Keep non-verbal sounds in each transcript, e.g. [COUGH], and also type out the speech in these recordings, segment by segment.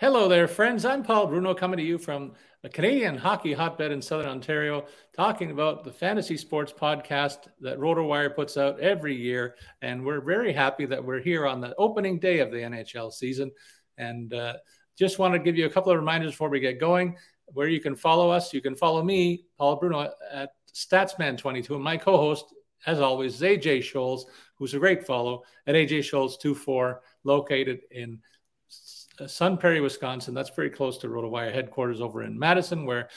Hello there, friends. I'm Paul Bruno coming to you from the Canadian hockey hotbed in Southern Ontario, talking about the fantasy sports podcast that RotoWire puts out every year. And we're very happy that we're here on the opening day of the NHL season. And uh, just want to give you a couple of reminders before we get going where you can follow us. You can follow me, Paul Bruno, at Statsman22, and my co host, as always, AJ Scholz, who's a great follow at AJ Scholz24, located in uh, Sun Prairie, Wisconsin. That's very close to RotoWire headquarters over in Madison, where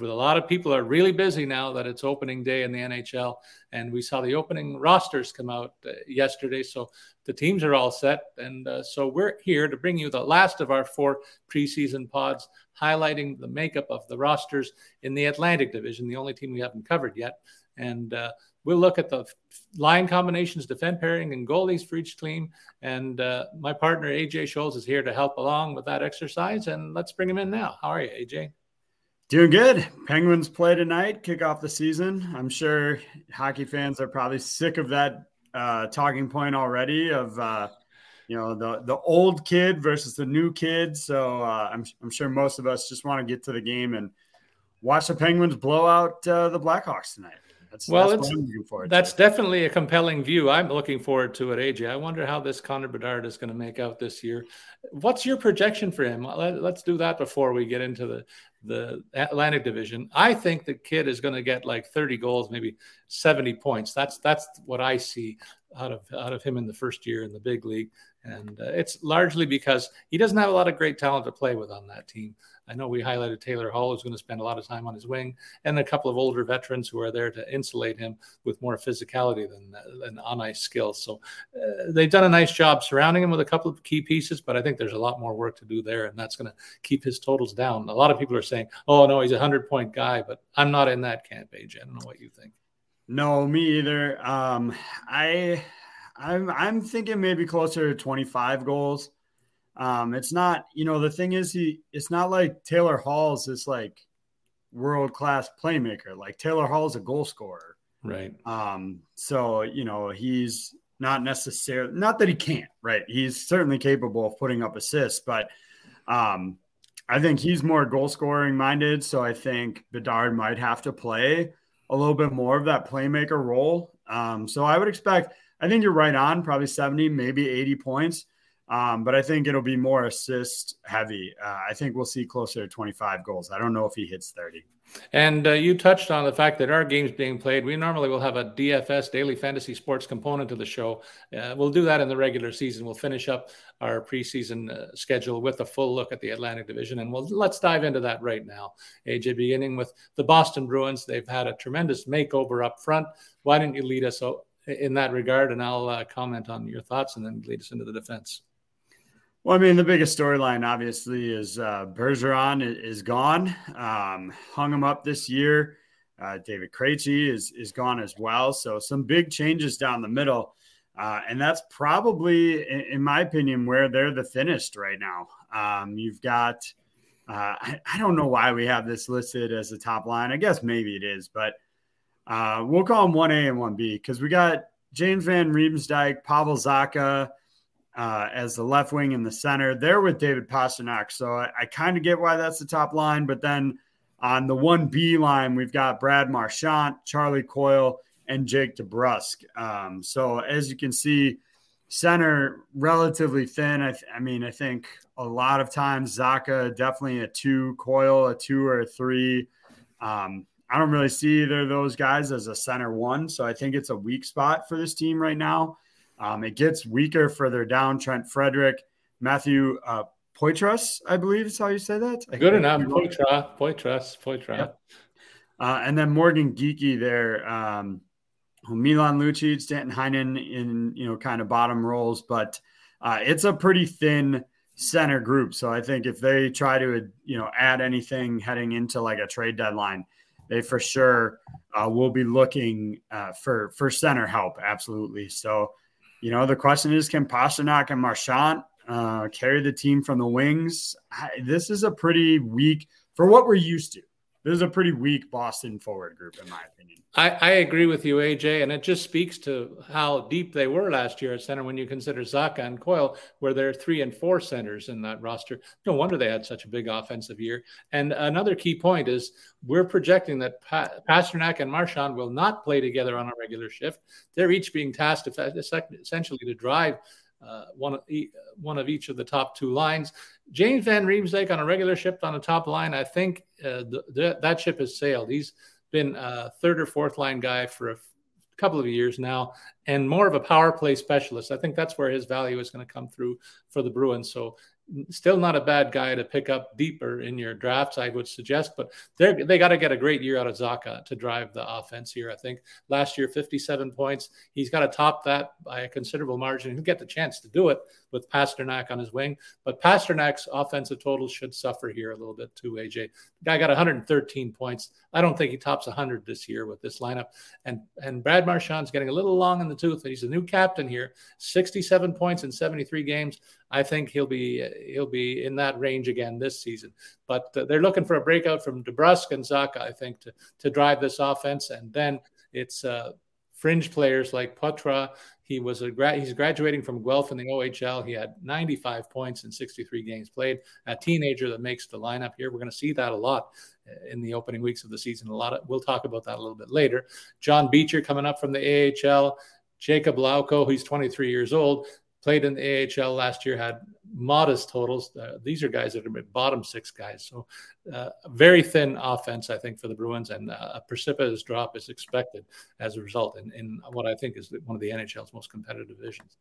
with a lot of people are really busy now that it's opening day in the NHL. And we saw the opening rosters come out uh, yesterday. So the teams are all set. And uh, so we're here to bring you the last of our four preseason pods, highlighting the makeup of the rosters in the Atlantic Division, the only team we haven't covered yet. And uh, we'll look at the line combinations, defense pairing, and goalies for each team. And uh, my partner AJ Scholz is here to help along with that exercise. And let's bring him in now. How are you, AJ? Doing good. Penguins play tonight, kick off the season. I'm sure hockey fans are probably sick of that uh, talking point already of uh, you know the the old kid versus the new kid. So uh, I'm I'm sure most of us just want to get to the game and watch the Penguins blow out uh, the Blackhawks tonight. That's, well, that's, that's definitely a compelling view. I'm looking forward to it, AJ. I wonder how this Connor Bedard is going to make out this year. What's your projection for him? Let, us do that before we get into the the Atlantic Division. I think the kid is going to get like 30 goals, maybe 70 points. That's that's what I see out of out of him in the first year in the big league, and uh, it's largely because he doesn't have a lot of great talent to play with on that team. I know we highlighted Taylor Hall, who's going to spend a lot of time on his wing, and a couple of older veterans who are there to insulate him with more physicality than, than on ice skills. So uh, they've done a nice job surrounding him with a couple of key pieces, but I think there's a lot more work to do there, and that's going to keep his totals down. A lot of people are saying, oh, no, he's a 100 point guy, but I'm not in that camp, AJ. I don't know what you think. No, me either. Um, I. I'm I'm thinking maybe closer to 25 goals. Um, it's not, you know, the thing is, he, it's not like Taylor Hall's this like world class playmaker. Like Taylor Hall's a goal scorer. Right. Um, so, you know, he's not necessarily, not that he can't, right. He's certainly capable of putting up assists, but, um, I think he's more goal scoring minded. So I think Bedard might have to play a little bit more of that playmaker role. Um, so I would expect, I think you're right on probably 70, maybe 80 points. Um, but I think it'll be more assist heavy. Uh, I think we'll see closer to 25 goals. I don't know if he hits 30. And uh, you touched on the fact that our games being played, we normally will have a DFS daily fantasy sports component to the show. Uh, we'll do that in the regular season. We'll finish up our preseason uh, schedule with a full look at the Atlantic Division, and we'll let's dive into that right now. AJ, beginning with the Boston Bruins, they've had a tremendous makeover up front. Why don't you lead us in that regard, and I'll uh, comment on your thoughts, and then lead us into the defense. Well, I mean, the biggest storyline obviously is uh, Bergeron is gone. Um, hung him up this year. Uh, David Krejci is is gone as well. So some big changes down the middle, uh, and that's probably, in, in, my opinion, where they're the thinnest right now. Um, you've got. Uh, I, I, don't know why we have this listed as a top line. I guess maybe it is, but uh, we'll call them 1A and 1B because we got James Van Riemsdyk, Pavel Zacha, uh, as the left wing in the center. There with David Pastrnak. So I, I kind of get why that's the top line. But then on the 1B line, we've got Brad Marchand, Charlie Coyle, and Jake DeBrusk. Um, so as you can see, center relatively thin. I, th- I, mean, I think a lot of times Zacha definitely a two, Coyle a two or a three. Um, I don't really see either of those guys as a center one. So I think it's a weak spot for this team right now. Um, it gets weaker further down. Trent Frederic, Matthew uh, Poitras, I believe is how you say that. Good enough. Poitras, Poitras, Poitras. Yep. Uh, and then Morgan Geekie there. Um, Milan Lucic, Danton Heinen in you know kind of bottom roles, but uh, it's a pretty thin center group. So I think if they try to you know add anything heading into like a trade deadline, they for sure uh, will be looking uh, for for center help. Absolutely. So you know, the question is, can Pastrnak and Marchand uh, carry the team from the wings? I, this is a pretty weak for what we're used to. This is a pretty weak Boston forward group, in my opinion. I, I, agree with you, AJ, and it just speaks to how deep they were last year at center when you consider Zacha and Coyle, where they're three and four centers in that roster. No wonder they had such a big offensive year. And another key point is we're projecting that pa- Pastrnak and Marchand will not play together on a regular shift. They're each being tasked essentially to drive uh, one of one of each of the top two lines. James Van Riemsdyk on a regular shift on the top line. I think uh, the, the, that ship has sailed. He's been a third or fourth line guy for a couple of years now, and more of a power play specialist. I think that's where his value is going to come through for the Bruins. So still not a bad guy to pick up deeper in your drafts, I would suggest. But they they got to get a great year out of Zacha to drive the offense here. I think last year, 57 points. He's got to top that by a considerable margin. He'll get the chance to do it with Pastrnak on his wing. But Pastrnak's offensive totals should suffer here a little bit too, AJ. The guy got 113 points. I don't think he tops 100 this year with this lineup. And and Brad Marchand's getting a little long in the tooth. He's a new captain here, 67 points in 73 games. I think he'll be he'll be in that range again this season. But uh, they're looking for a breakout from DeBrusk and Zacha, I think, to to drive this offense. And then it's uh, fringe players like Poitras. He was a gra- he's graduating from Guelph in the OHL. He had 95 points in 63 games played. A teenager that makes the lineup here. We're going to see that a lot uh, in the opening weeks of the season. A lot. Of, we'll talk about that a little bit later. John Beecher coming up from the AHL. Jakub Lauko, he's 23 years old, played in the AHL last year, had modest totals. Uh, these are guys that are bottom six guys. So, uh, very thin offense, I think, for the Bruins, and uh, a precipitous drop is expected as a result in, in what I think is one of the NHL's most competitive divisions.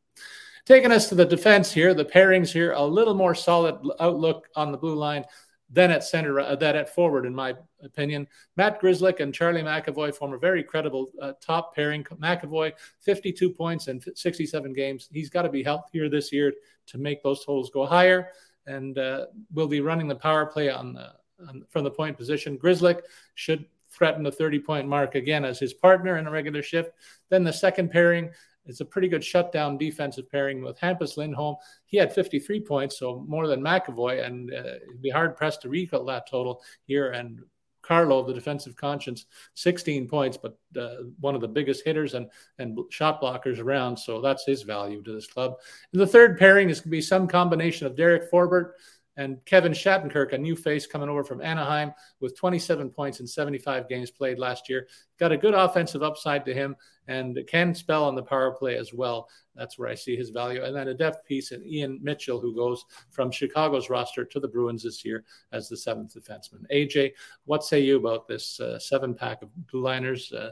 Taking us to the defense here, the pairings here, a little more solid outlook on the blue line then at center, uh, that at forward, in my opinion. Matt Grzelcyk and Charlie McAvoy form a very credible uh, top pairing. McAvoy, 52 points in 67 games. He's got to be healthier this year to make those totals go higher. And uh, will be running the power play on, the, on from the point position. Grzelcyk should threaten the 30 point mark again as his partner in a regular shift. Then the second pairing, it's a pretty good shutdown defensive pairing with Hampus Lindholm. He had 53 points, so more than McAvoy, and uh, it'd be hard pressed to recall that total here. And Carlo, the defensive conscience, 16 points, but uh, one of the biggest hitters and, and shot blockers around. So that's his value to this club. And the third pairing is going to be some combination of Derek Forbort and Kevin Shattenkirk, a new face coming over from Anaheim with 27 points in 75 games played last year. Got a good offensive upside to him and can spell on the power play as well. That's where I see his value. And then a depth piece in Ian Mitchell, who goes from Chicago's roster to the Bruins this year as the seventh defenseman. AJ, what say you about this uh, seven pack of blue liners? Uh,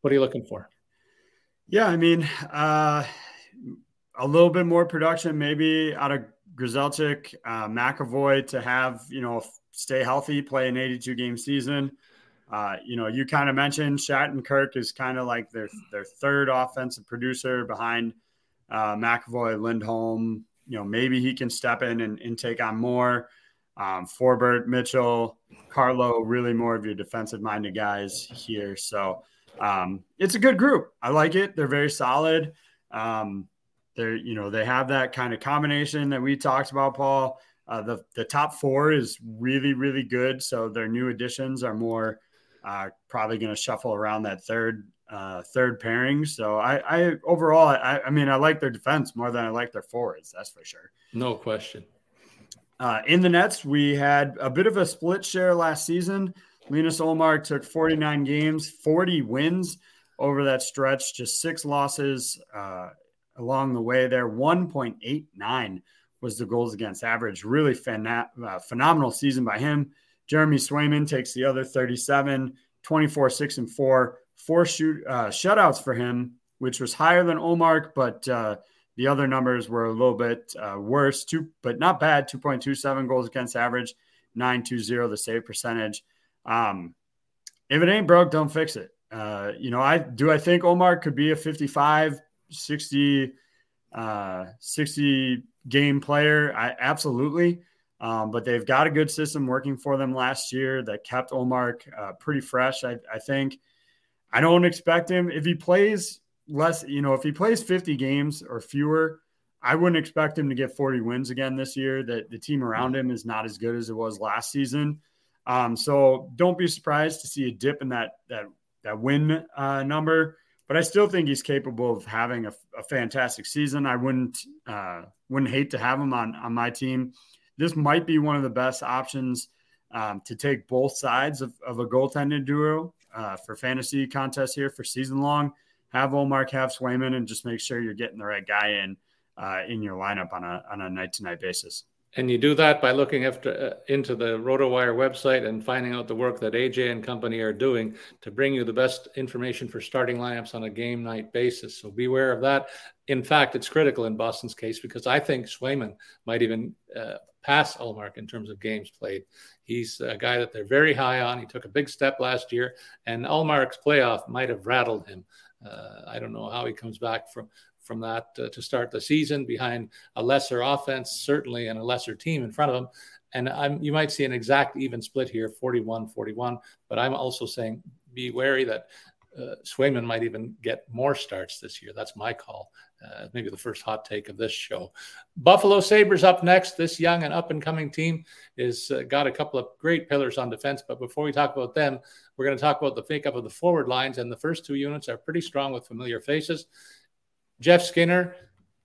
what are you looking for? Yeah, I mean, uh, a little bit more production, maybe out of Grzelcyk, uh, McAvoy to have, you know, stay healthy, play an 82 game season. Uh, you know, you kind of mentioned Shattenkirk is kind of like their their third offensive producer behind uh, McAvoy, Lindholm. You know, maybe he can step in and, and take on more. Um, Forbort, Mitchell, Carlo, really more of your defensive minded guys here. So um, it's a good group. I like it. They're very solid. Um, they're you know they have that kind of combination that we talked about, Paul. Uh, the the top four is really really good. So their new additions are more uh, probably going to shuffle around that third uh, third pairing. So I, I overall I, I mean I like their defense more than I like their forwards. That's for sure. No question. Uh, in the Nets, we had a bit of a split share last season. Linus Ullmark took 49 games, 40 wins over that stretch, just six losses. Uh, along the way there. 1.89 was the goals against average. Really uh, phenomenal season by him. Jeremy Swayman takes the other 37, 24, 6, and 4. Four shoot uh, shutouts for him, which was higher than Omar, but uh, the other numbers were a little bit uh, worse, two, but not bad. 2.27 goals against average, 9.20 the save percentage. Um, if it ain't broke, don't fix it. Uh, you know, I do. I think Omar could be a 55 60, uh, 60 game player. I absolutely. Um, but they've got a good system working for them last year that kept Ullmark uh, pretty fresh. I, I think I don't expect him if he plays less, you know, if he plays 50 games or fewer, I wouldn't expect him to get 40 wins again this year. That the team around him is not as good as it was last season. Um, so don't be surprised to see a dip in that that that win uh, number. But I still think he's capable of having a, a fantastic season. I wouldn't uh, wouldn't hate to have him on on my team. This might be one of the best options um, to take both sides of, of a goaltending duo uh, for fantasy contests here for season long. Have Ullmark, have Swayman, and just make sure you're getting the right guy in uh, in your lineup on a on a night to night basis. And you do that by looking after, uh, into the RotoWire website and finding out the work that AJ and company are doing to bring you the best information for starting lineups on a game night basis. So beware of that. In fact, it's critical in Boston's case because I think Swayman might even uh, pass Ullmark in terms of games played. He's a guy that they're very high on. He took a big step last year, and Ullmark's playoff might have rattled him. Uh, I don't know how he comes back from from that uh, to start the season behind a lesser offense, certainly, and a lesser team in front of them. And I'm, you might see an exact even split here 41 41. But I'm also saying be wary that uh, Swayman might even get more starts this year. That's my call. Uh, maybe the first hot take of this show. Buffalo Sabres up next. This young and up and coming team is uh, got a couple of great pillars on defense. But before we talk about them, we're going to talk about the makeup of the forward lines. And the first two units are pretty strong with familiar faces. Jeff Skinner,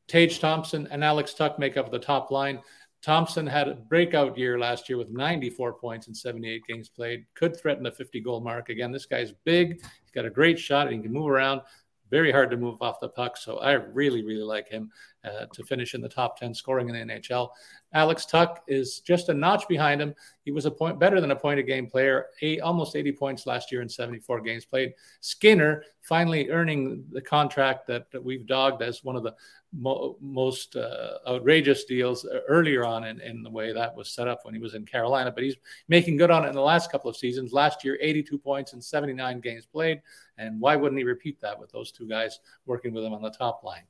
Tage Thompson, and Alex Tuck make up the top line. Thompson had a breakout year last year with 94 points in 78 games played. Could threaten the 50 goal mark. Again, this guy's big. He's got a great shot and he can move around. Very hard to move off the puck. So I really, really like him uh, to finish in the top 10 scoring in the NHL. Alex Tuck is just a notch behind him. He was a point better than a point a game player, almost 80 points last year in 74 games played. Skinner finally earning the contract that, that we've dogged as one of the mo- most uh, outrageous deals earlier on in, in the way that was set up when he was in Carolina. But he's making good on it in the last couple of seasons. Last year, 82 points in 79 games played. And why wouldn't he repeat that with those two guys working with him on the top line?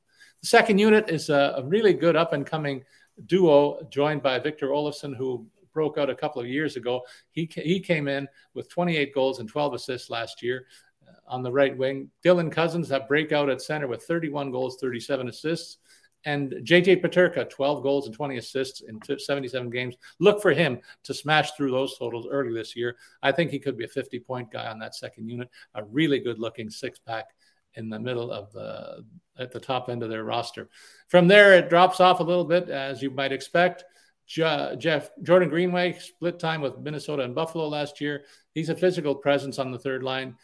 Second unit is a, a really good up and coming duo joined by Victor Olofsson, who broke out a couple of years ago. He, he came in with 28 goals and 12 assists last year uh, on the right wing. Dylan Cozens, that breakout at center with 31 goals, 37 assists. And JJ Peterka, 12 goals and 20 assists in 77 games. Look for him to smash through those totals early this year. I think he could be a 50 point guy on that second unit, a really good looking six pack in the middle of the at the top end of their roster. From there, it drops off a little bit, as you might expect. Jeff Jordan Greenway split time with Minnesota and Buffalo last year. He's a physical presence on the third line.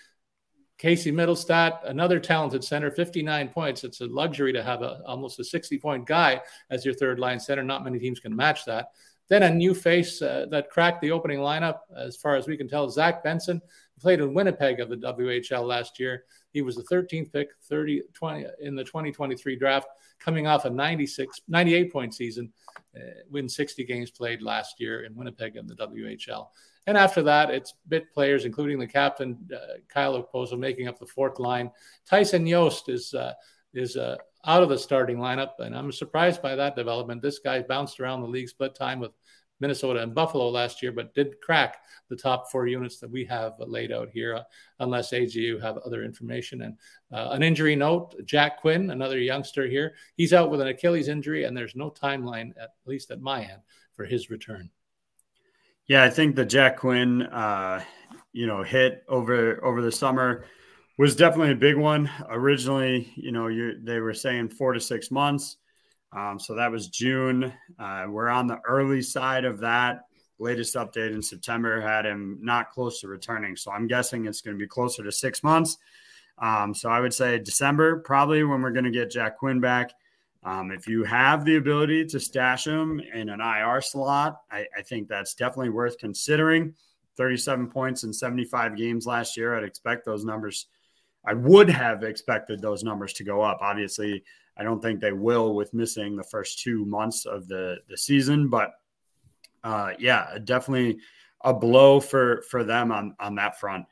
Casey Mittelstadt, another talented center, 59 points. It's a luxury to have a, almost a 60 point guy as your third line center. Not many teams can match that. Then a new face uh, that cracked the opening lineup, as far as we can tell, Zach Benson, played in Winnipeg of the WHL last year. He was the 13th pick 30, 20, in the 2023 draft, coming off a 96, 98 point season, uh, win 60 games played last year in Winnipeg in the WHL. And after that, it's bit players, including the captain, uh, Kyle Okposo, making up the fourth line. Tyson Jost is uh, is uh, out of the starting lineup, and I'm surprised by that development. This guy bounced around the league, split time with Minnesota and Buffalo last year, but did crack the top four units that we have laid out here, uh, unless AGU have other information. And uh, an injury note Jack Quinn, another youngster here, he's out with an Achilles injury, and there's no timeline, at least at my end, for his return. Yeah, I think the Jack Quinn, uh, you know, hit over over the summer was definitely a big one. Originally, you know, you, they were saying four to six months. Um, so that was June. Uh, we're on the early side of that. Latest update in September had him not close to returning. So I'm guessing it's going to be closer to six months. Um, so I would say December, probably when we're going to get Jack Quinn back. Um, if you have the ability to stash him in an IR slot, I, I, think that's definitely worth considering. 37 points in 75 games last year. I'd expect those numbers. I would have expected those numbers to go up. Obviously, I don't think they will with missing the first two months of the the season, but uh, yeah, definitely a blow for for them on on that front.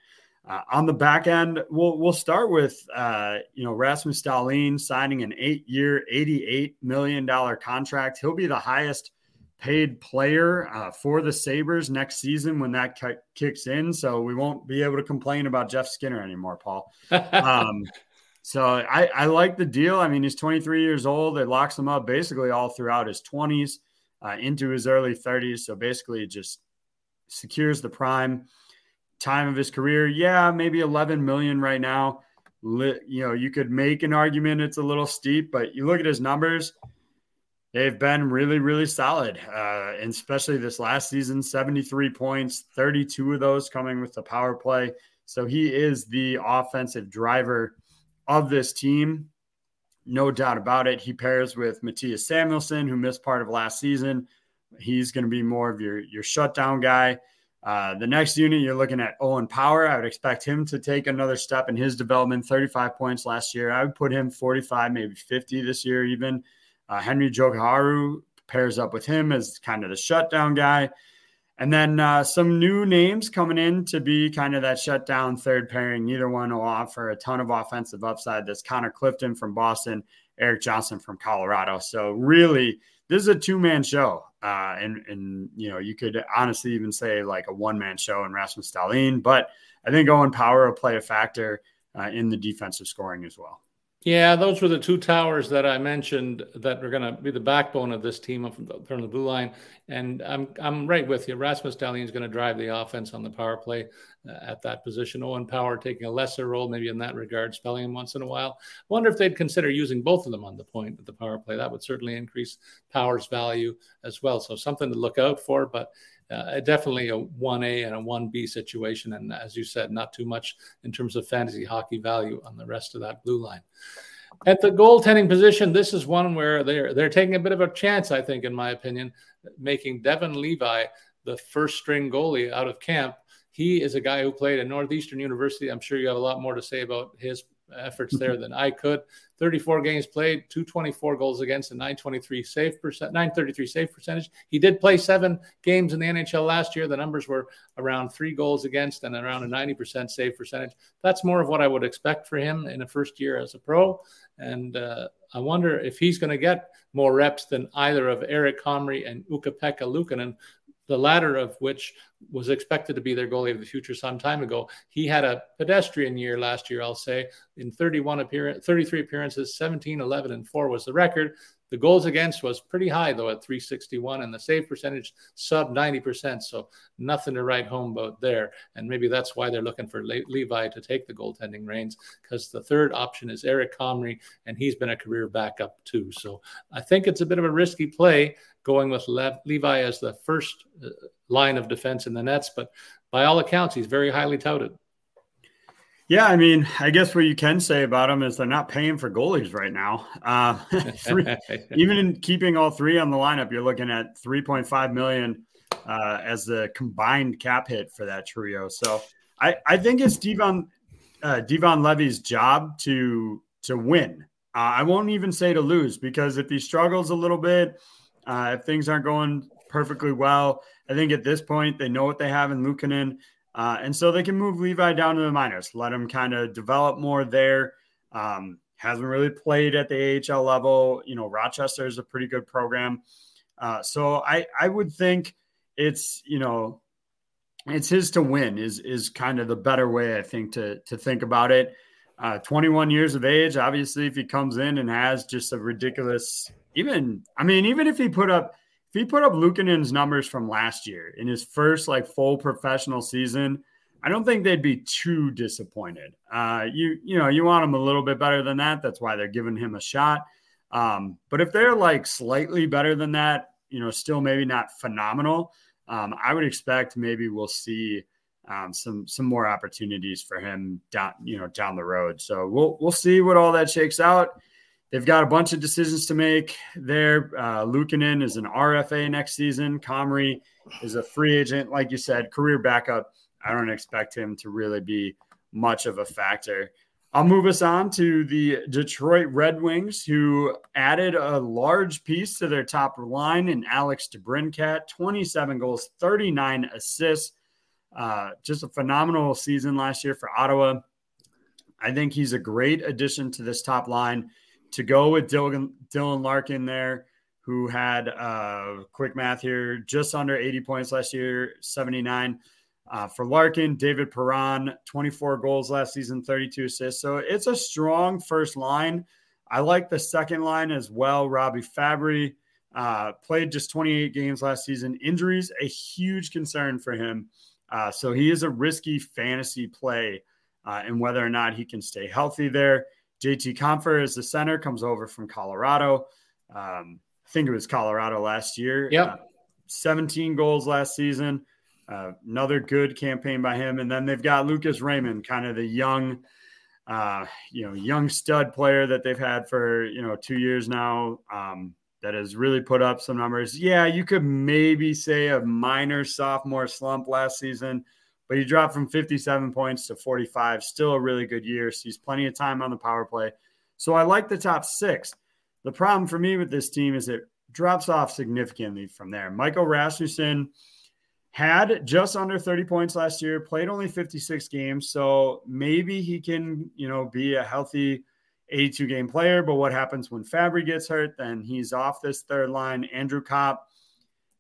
Uh, on the back end, we'll we'll start with uh, you know Rasmus Dahlin signing an eight year, eighty eight million dollar contract. He'll be the highest paid player uh, for the Sabres next season when that k- kicks in. So we won't be able to complain about Jeff Skinner anymore, Paul. [LAUGHS] Um, so I, I like the deal. I mean, he's 23 years old. It locks him up basically all throughout his 20s uh, into his early 30s. So basically, it just secures the prime time of his career. Yeah, maybe 11 million right now. You know, you could make an argument it's a little steep, but you look at his numbers, they've been really, really solid. Uh, and especially this last season 73 points, 32 of those coming with the power play. So he is the offensive driver of this team. No doubt about it. He pairs with Mattias Samuelsson, who missed part of last season. He's going to be more of your, your shutdown guy. Uh, the next unit, you're looking at Owen Power. I would expect him to take another step in his development 35 points last year. I would put him 45, maybe 50 this year, even. Uh, Henri Jokiharju pairs up with him as kind of the shutdown guy. And then uh, some new names coming in to be kind of that shutdown third pairing. Neither one will offer a ton of offensive upside. That's Connor Clifton from Boston, Erik Johnson from Colorado. So really, this is a two man show, uh, and and you know you could honestly even say like a one man show in Rasmus Dahlin. But I think Owen Power will play a factor uh, in the defensive scoring as well. Yeah, those were the two towers that I mentioned that are going to be the backbone of this team from the, from the blue line. And I'm I'm right with you. Rasmus Dahlin is going to drive the offense on the power play uh, at that position. Owen Power taking a lesser role, maybe in that regard, spelling him once in a while. Wonder if they'd consider using both of them on the point at the power play. That would certainly increase Power's value as well. So something to look out for. But uh, definitely a 1A and a 1B situation. And as you said, not too much in terms of fantasy hockey value on the rest of that blue line. At the goaltending position, this is one where they're they're taking a bit of a chance, I think, in my opinion, making Devon Levi the first string goalie out of camp. He is a guy who played at Northeastern University. I'm sure you have a lot more to say about his efforts there than I could. 34 games played, 224 goals against, and 923 save percent, 933 save percentage. He did play seven games in the NHL last year. The numbers were around three goals against and around a 90% save percentage. That's more of what I would expect for him in a first year as a pro. And uh, I wonder if he's going to get more reps than either of Eric Comrie and Ukko-Pekka Luukkonen, the latter of which was expected to be their goalie of the future some time ago. He had a pedestrian year last year, I'll say, in 31 appearance, 33 appearances, 17, 11, and 4 was the record. The goals against was pretty high, though, at 361, and the save percentage sub 90%. So nothing to write home about there. And maybe that's why they're looking for Le- Levi to take the goaltending reins, because the third option is Eric Comrie, and he's been a career backup too. So I think it's a bit of a risky play going with Le- Levi as the first uh, line of defense in the nets. But by all accounts, he's very highly touted. Yeah, I mean, I guess what you can say about them is they're not paying for goalies right now. Uh, [LAUGHS] three, [LAUGHS] even in keeping all three on the lineup, you're looking at 3.5 million uh, as the combined cap hit for that trio. So I, I think it's Devon uh, Devon Levi's job to to win. Uh, I won't even say to lose because if he struggles a little bit, uh, if things aren't going perfectly well, I think at this point they know what they have in Luukkonen. Uh, and so they can move Levi down to the minors, let him kind of develop more there. Um, hasn't really played at the AHL level. You know, Rochester is a pretty good program. Uh, so I, I would think it's, you know, it's his to win is, is kind of the better way, I think, to, to think about it. Uh, 21 years of age, obviously, if he comes in and has just a ridiculous, even, I mean, even if he put up if he put up Luukkonen's numbers from last year in his first like full professional season, I don't think they'd be too disappointed. Uh, you you know you want him a little bit better than that. That's why they're giving him a shot. Um, but if they're like slightly better than that, you know, still maybe not phenomenal. Um, I would expect maybe we'll see um, some some more opportunities for him down you know down the road. So we'll we'll see what all that shakes out they've got a bunch of decisions to make there. Uh, Luukkonen is an RFA next season. Comrie is a free agent, like you said, career backup. I don't expect him to really be much of a factor. I'll move us on to the Detroit Red Wings, who added a large piece to their top line in Alex DeBrincat, 27 goals, 39 assists. Uh, just a phenomenal season last year for Ottawa. I think he's a great addition to this top line to go with Dylan, Dylan Larkin there, who had uh, quick math here, just under 80 points last year, 79. Uh, for Larkin, David Perron, 24 goals last season, 32 assists. So it's a strong first line. I like the second line as well. Robbie Fabbri, Uh, played just 28 games last season. Injuries, a huge concern for him. Uh, so he is a risky fantasy play uh, and whether or not he can stay healthy there. JT Compher is the center, comes over from Colorado. Um, I think it was Colorado last year. Yep. Uh, 17 goals last season. Uh, another good campaign by him. And then they've got Lucas Raymond, kind of the young, uh, you know, young stud player that they've had for, you know, two years now um, that has really put up some numbers. Yeah, you could maybe say a minor sophomore slump last season but he dropped from 57 points to 45. Still a really good year. Sees plenty of time on the power play. So I like the top six. The problem for me with this team is it drops off significantly from there. Michael Rasmussen had just under 30 points last year, played only 56 games. So maybe he can, you know, be a healthy 82 game player. But what happens when Fabbri gets hurt? Then he's off this third line. Andrew Copp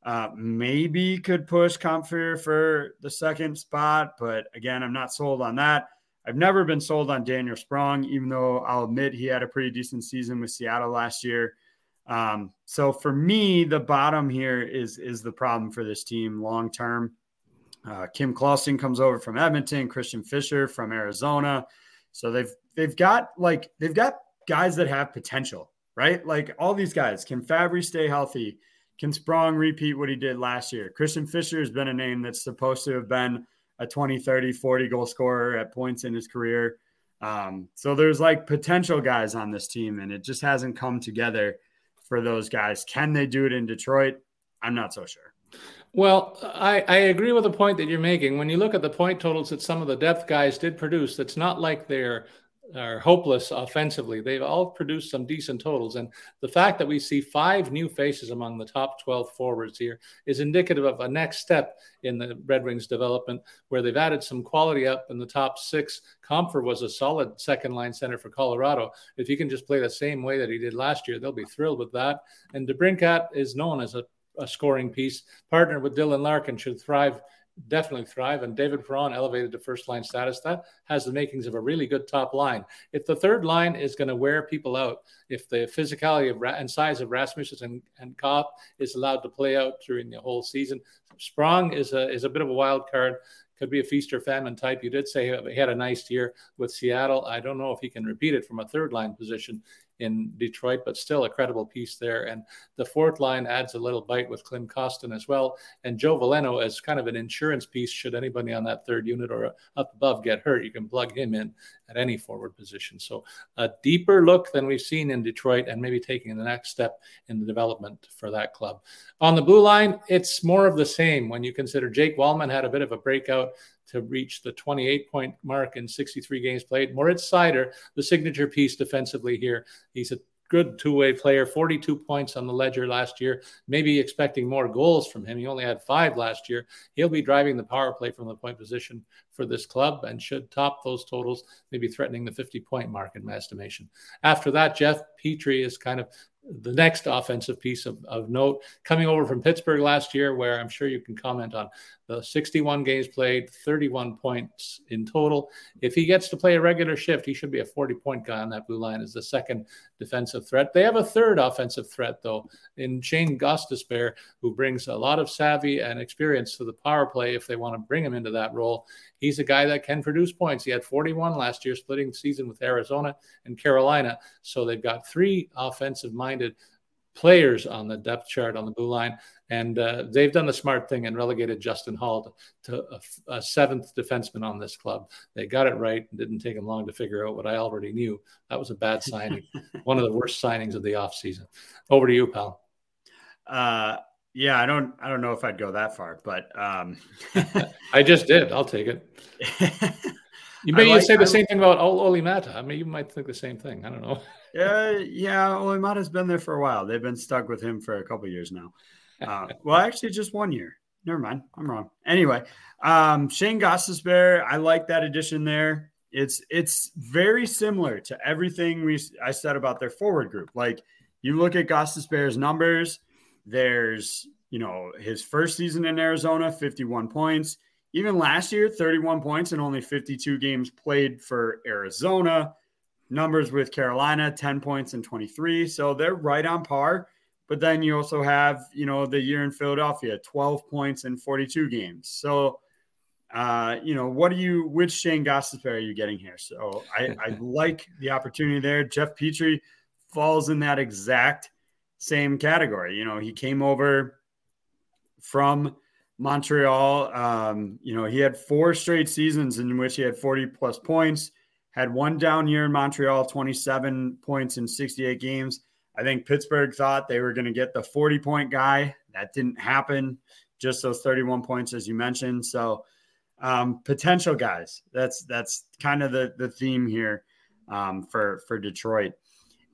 uh, maybe could push Compher for the second spot, but again, I'm not sold on that. I've never been sold on Daniel Sprong, even though I'll admit he had a pretty decent season with Seattle last year. Um, so for me, the bottom here is is the problem for this team long term. Uh, Kim Clausen comes over from Edmonton, Christian Fischer from Arizona. So they've they've got like they've got guys that have potential, right? Like all these guys. Can Fabbri stay healthy? Can Sprong repeat what he did last year? Christian Fischer has been a name that's supposed to have been a 20, 30, 40 goal scorer at points in his career. Um, so there's like potential guys on this team, and it just hasn't come together for those guys. Can they do it in Detroit? I'm not so sure. Well, I, I agree with the point that you're making. When you look at the point totals that some of the depth guys did produce, it's not like they're are hopeless offensively. They've all produced some decent totals. And the fact that we see five new faces among the top 12 forwards here is indicative of a next step in the Red Wings development where they've added some quality up in the top six. Compher was a solid second line center for Colorado. If he can just play the same way that he did last year, they'll be thrilled with that. And DeBrincat is known as a, a scoring piece. Partnered with Dylan Larkin should thrive definitely thrive. And David Perron elevated to first line status. That has the makings of a really good top line. If the third line is going to wear people out, if the physicality of, and size of Rasmussen and, and Copp is allowed to play out during the whole season, Sprong is a is a bit of a wild card. Could be a feast or famine type. You did say he had a nice year with Seattle. I don't know if he can repeat it from a third line position in Detroit, but still a credible piece there. And the fourth line adds a little bite with Klim Kostin as well. And Joe Veleno as kind of an insurance piece should anybody on that third unit or up above get hurt, you can plug him in at any forward position. So a deeper look than we've seen in Detroit and maybe taking the next step in the development for that club. On the blue line, it's more of the same when you consider Jake Walman had a bit of a breakout to reach the 28 point mark in 63 games played. Moritz Seider, the signature piece defensively here. He's a good two way player, 42 points on the ledger last year. Maybe expecting more goals from him. He only had five last year. He'll be driving the power play from the point position for this club and should top those totals, maybe threatening the 50 point mark in my estimation. After that, Jeff Petry is kind of the next offensive piece of, of note coming over from Pittsburgh last year, where I'm sure you can comment on the 61 games played, 31 points in total. If he gets to play a regular shift, he should be a 40 point guy on that blue line as the second defensive threat. They have a third offensive threat, though, in Shane Gostisbehere, who brings a lot of savvy and experience to the power play if they want to bring him into that role. He's a guy that can produce points. He had 41 last year, splitting the season with Arizona and Carolina. So they've got three offensive minded players on the depth chart on the blue line. And uh, they've done the smart thing and relegated Justin Holl to, to a, a, seventh defenseman on this club. They got it right and didn't take them long to figure out what I already knew. That was a bad signing, [LAUGHS] one of the worst signings of the offseason. Over to you, pal. Uh, yeah, I don't I don't know if I'd go that far, but um [LAUGHS] I just did. I'll take it. [LAUGHS] You may like, say the I, same thing about Olli Maatta. I mean, you might think the same thing. I don't know. Yeah, yeah. Olli Maatta's been there for a while. They've been stuck with him for a couple years now. Uh, [LAUGHS] well, actually, just one year. Never mind. I'm wrong. Anyway, um, Shane Gostisbehere, I like that addition there. It's it's very similar to everything we I said about their forward group. Like you look at Gostisbehere's numbers there's, you know, his first season in Arizona, 51 points. Even last year, 31 points and only 52 games played for Arizona. Numbers with Carolina, 10 points and 23. So they're right on par. But then you also have, you know, the year in Philadelphia, 12 points in 42 games. So, uh, you know, what do you, which Shane Gostisbehere are you getting here? So I, I [LAUGHS] like the opportunity there. Jeff Petry falls in that exact same category. You know, he came over from Montreal. Um, you know, he had four straight seasons in which he had 40 plus points, had one down year in Montreal, 27 points in 68 games. I think Pittsburgh thought they were going to get the 40 point guy. That didn't happen. Just those 31 points, as you mentioned. So, um, potential guys. That's that's kind of the the theme here um, for for Detroit.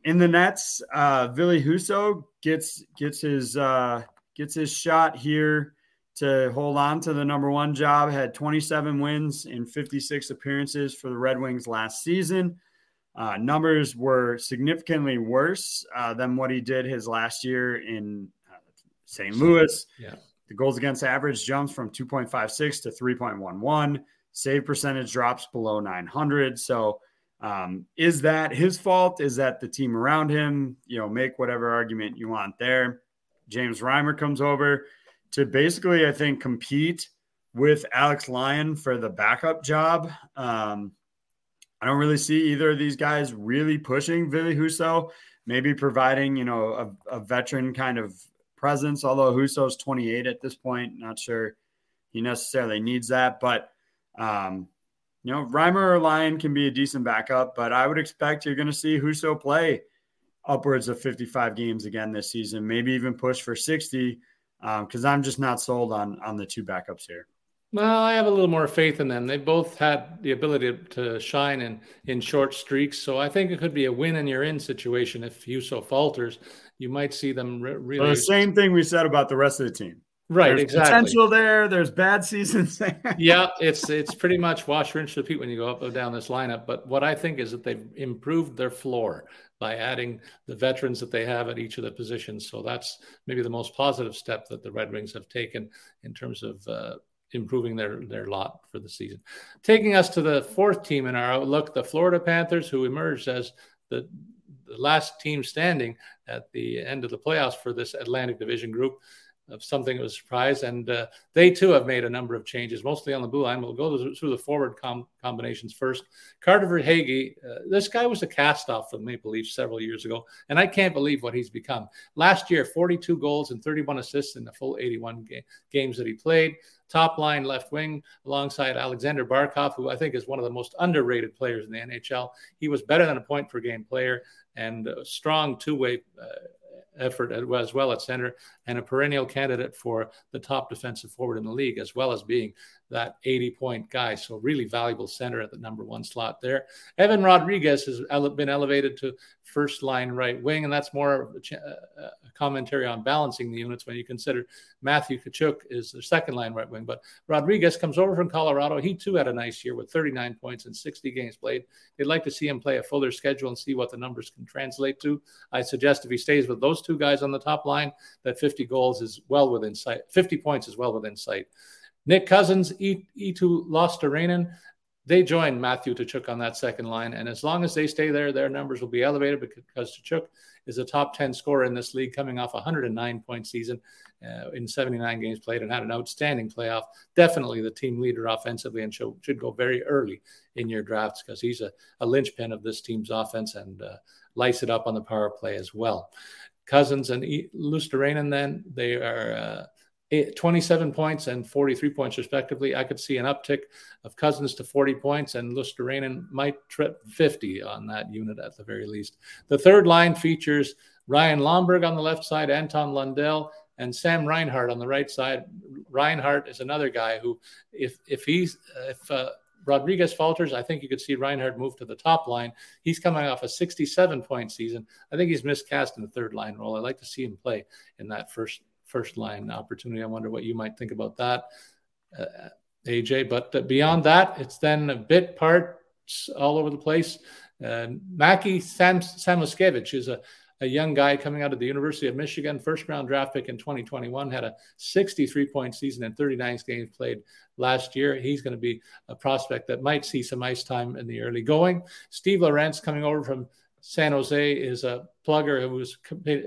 In the Nets, uh, Ville Husso gets gets his uh, gets his shot here to hold on to the number one job. Had 27 wins in 56 appearances for the Red Wings last season. Uh, numbers were significantly worse uh, than what he did his last year in uh, St. Louis. Yeah. The goals against average jumps from 2.56 to 3.11. Save percentage drops below 900. So, um, is that his fault? Is that the team around him? You know, make whatever argument you want there. James Reimer comes over to basically, I think, compete with Alex Lyon for the backup job. Um, I don't really see either of these guys really pushing Ville Husso, maybe providing, you know, a, a veteran kind of presence, although Husso's 28 at this point. Not sure he necessarily needs that. But, um, you know, Reimer or Lyon can be a decent backup, but I would expect you're going to see Husso play upwards of 55 games again this season, maybe even push for 60, because um, I'm just not sold on on the two backups here. Well, I have a little more faith in them. They both had the ability to shine in in short streaks, so I think it could be a win and you're in situation if Husso falters you might see them re- really. Well, the same thing we said about the rest of the team. Right, there's exactly. Potential there. There's bad seasons [LAUGHS] yeah, it's it's pretty much wash, rinse, repeat when you go up or down this lineup. But what I think is that they've improved their floor by adding the veterans that they have at each of the positions. So that's maybe the most positive step that the Red Wings have taken in terms of uh, improving their their lot for the season. Taking us to the fourth team in our outlook, the Florida Panthers, who emerged as the the last team standing at the end of the playoffs for this Atlantic Division group of something that was a surprise. And uh, they too have made a number of changes, mostly on the blue line. We'll go through the forward com- combinations first. Carter Verhaeghe, uh, this guy was a cast off the Maple Leafs several years ago, and I can't believe what he's become. Last year, 42 goals and 31 assists in the full 81 ga- games that he played. Top line left wing alongside Alexander Barkov, who I think is one of the most underrated players in the NHL. He was better than a point per game player and a strong two way uh, effort as well at center and a perennial candidate for the top defensive forward in the league, as well as being that 80 point guy. So, really valuable center at the number one slot there. Evan Rodrigues has been elevated to first line right wing, and that's more a uh, uh, commentary on balancing the units when you consider Matthew Tkachuk is the second line right wing. But Rodriguez comes over from Colorado. He too had a nice year with 39 points in 60 games played. They'd like to see him play a fuller schedule and see what the numbers can translate to. I suggest if he stays with those two guys on the top line, that 50 goals is well within sight. 50 points is well within sight. Nick Cousins, Eetu Luostarinen, they join Matthew Tkachuk on that second line. And as long as they stay there, their numbers will be elevated because Tkachuk is a top 10 scorer in this league, coming off a 109 point season uh, in 79 games played and had an outstanding playoff. Definitely the team leader offensively and should, should go very early in your drafts because he's a, a linchpin of this team's offense and uh, lights it up on the power play as well. Cousins and e- Luostarinen, then they are. Uh, 27 points and 43 points respectively. I could see an uptick of Cousins to 40 points and Luostarinen might trip 50 on that unit at the very least. The third line features Ryan Lomberg on the left side, Anton Lundell, and Sam Reinhart on the right side. Reinhart is another guy who, if if he's if uh, Rodrigues falters, I think you could see Reinhart move to the top line. He's coming off a 67 point season. I think he's miscast in the third line role. I'd like to see him play in that first first line opportunity. I wonder what you might think about that, uh, AJ. But uh, beyond that, it's then a bit parts all over the place. Uh, Mackie Sam Samoskevich is a a young guy coming out of the University of Michigan, first round draft pick in 2021, had a 63 point season and 39 games played last year. He's going to be a prospect that might see some ice time in the early going. Steve Lorentz coming over from San Jose is a plugger who's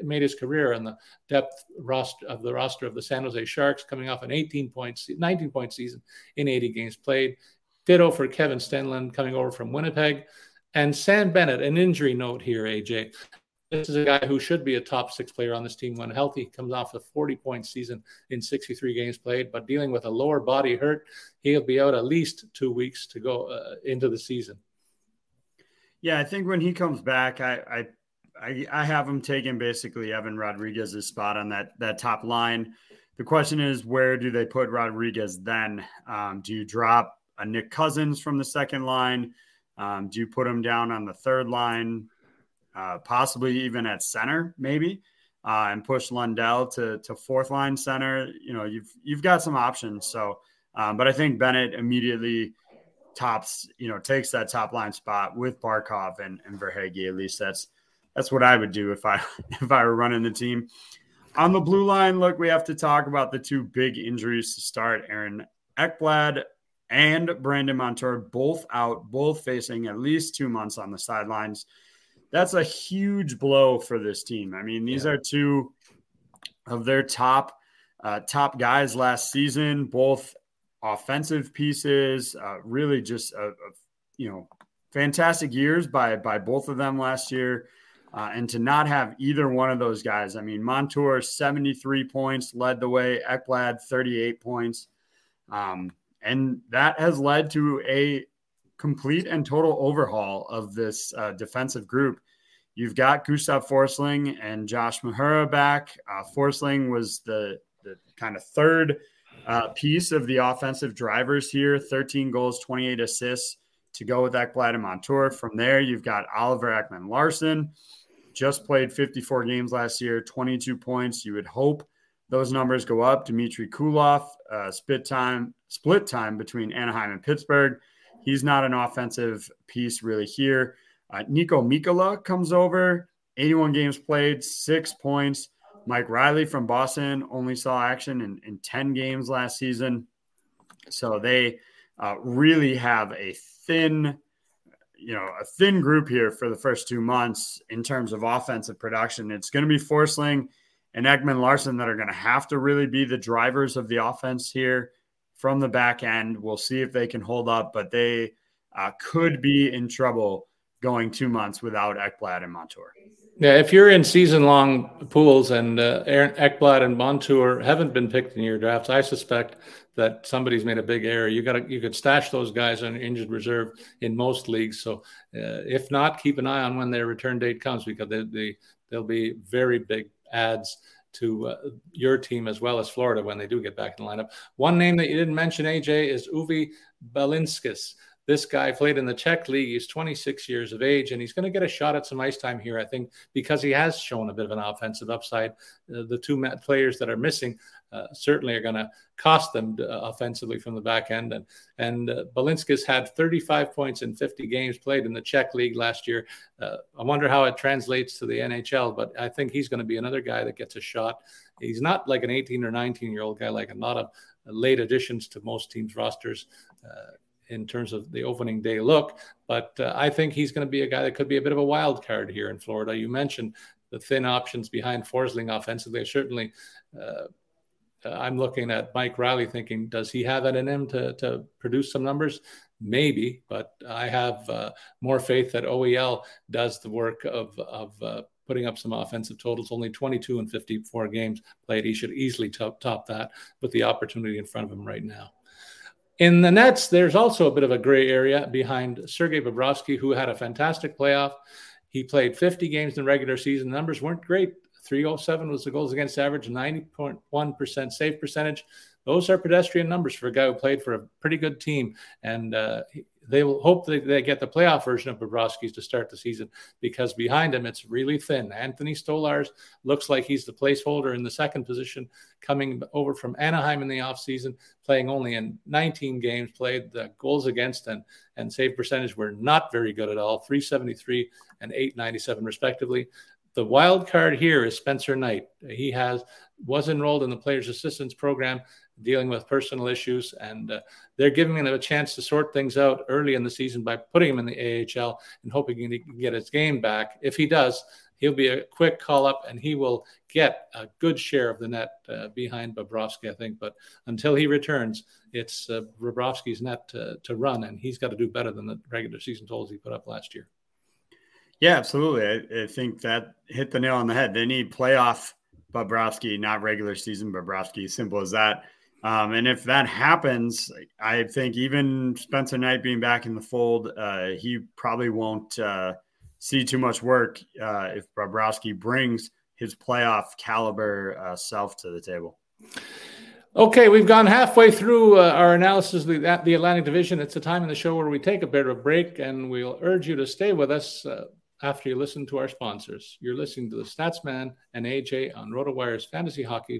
made his career on the depth roster of the roster of the San Jose Sharks, coming off an 18 points, 19 point season in 80 games played. Ditto for Kevin Stenlund coming over from Winnipeg. And Sam Bennett, an injury note here, AJ. This is a guy who should be a top six player on this team when healthy. Comes off a 40 point season in 63 games played, but dealing with a lower body hurt, he'll be out at least two weeks to go uh, into the season. Yeah, I think when he comes back, I, I, I I have him taking basically Evan Rodrigues's spot on that that top line. The question is, where do they put Rodrigues then? Um, do you drop a Nick Cousins from the second line? Um, do you put him down on the third line? uh, possibly even at center, maybe, uh, and push Lundell to to fourth line center. You know, you've you've got some options. So, um, but I think Bennett immediately tops, you know, takes that top line spot with Barkov and, and Verhaeghe. At least that's that's what I would do if I [LAUGHS] if I were running the team. On the blue line, look, we have to talk about the two big injuries to start. Aaron Ekblad and Brandon Montour both out, both facing at least two months on the sidelines that's a huge blow for this team. I mean, these yeah. are two of their top uh, top guys last season, both offensive pieces. Uh, really, just a, a, you know fantastic years by by both of them last year. Uh, and to not have either one of those guys, I mean, Montour 73 points led the way, Ekblad 38 points. Um, and that has led to a complete and total overhaul of this uh, defensive group. You've got Gustav Forsling and Josh Mahura back. Uh, Forsling was the, the kind of third uh, piece of the offensive drivers here 13 goals, 28 assists to go with Ekblad and Montour. From there, you've got Oliver Ekman Larsson, just played 54 games last year, 22 points. You would hope those numbers go up. Dmitry Kulikov, uh, split time, split time between Anaheim and Pittsburgh. He's not an offensive piece really here. Uh, Niko Mikkola comes over, 81 games played, six points. Mike Reilly from Boston only saw action in, in 10 games last season. So they uh, really have a thin, you know, a thin group here for the first two months in terms of offensive production. It's going to be Forsling and Ekman Larsson that are going to have to really be the drivers of the offense here from the back end. We'll see if they can hold up, but they uh, could be in trouble going two months without Ekblad and Montour. Yeah, if you're in season long pools and uh, Aaron Ekblad and Montour haven't been picked in your drafts, I suspect that somebody's made a big error. You got to you could stash those guys on injured reserve in most leagues. So uh, if not, keep an eye on when their return date comes because they, they they'll be very big ads to uh, your team as well as Florida when they do get back in the lineup. One name that you didn't mention, AJ, is Uvis Balinskis. This guy played in the Czech league. He's 26 years of age, and he's going to get a shot at some ice time here, I think, because he has shown a bit of an offensive upside. Uh, the two players that are missing uh, certainly are going to cost them uh, offensively from the back end. And and uh, Balinskis had 35 points in 50 games played in the Czech league last year. Uh, I wonder how it translates to the NHL, but I think he's going to be another guy that gets a shot. He's not like an 18 or 19 year old guy, like a lot of late additions to most teams' rosters. In terms of the opening day look. But uh, I think he's going to be a guy that could be a bit of a wild card here in Florida. You mentioned the thin options behind Forsling offensively. Certainly, uh, uh, I'm looking at Mike Reilly thinking, does he have it in him to, to produce some numbers? Maybe, but I have uh, more faith that OEL does the work of, of uh, putting up some offensive totals. Only 22 and 54 games played. He should easily top, top that with the opportunity in front of him right now. In the Nets, there's also a bit of a gray area behind Sergei Bobrovsky, who had a fantastic playoff. He played 50 games in the regular season. The numbers weren't great. 307 was the goals against average, 90.1% save percentage. Those are pedestrian numbers for a guy who played for a pretty good team. And uh, they will hope that they get the playoff version of Bobrovsky's to start the season because behind him it's really thin. Anthony Stolarz looks like he's the placeholder in the second position, coming over from Anaheim in the offseason, playing only in 19 games played. The goals against and, and save percentage were not very good at all 373 and 897, respectively. the wild card here is Spencer Knight. He has was enrolled in the players assistance program dealing with personal issues and uh, they're giving him a chance to sort things out early in the season by putting him in the AHL and hoping he can get his game back. If he does, he'll be a quick call up and he will get a good share of the net uh, behind Bobrovsky, I think. But until he returns, it's uh, Bobrovsky's net to, to run, and he's got to do better than the regular season totals he put up last year. Yeah, absolutely. I, I, think that hit the nail on the head. They need playoff Bobrovsky, not regular season Bobrovsky. Simple as that. Um, and if that happens, I think even Spencer Knight being back in the fold, uh, he probably won't uh, see too much work uh, if Bobrovsky brings his playoff caliber uh, self to the table. Okay, we've gone halfway through uh, our analysis of the, the, Atlantic Division. It's a time in the show where we take a bit of a break, and we'll urge you to stay with us uh, after you listen to our sponsors. You're listening to the Statsman and AJ on RotoWire's Fantasy Hockey.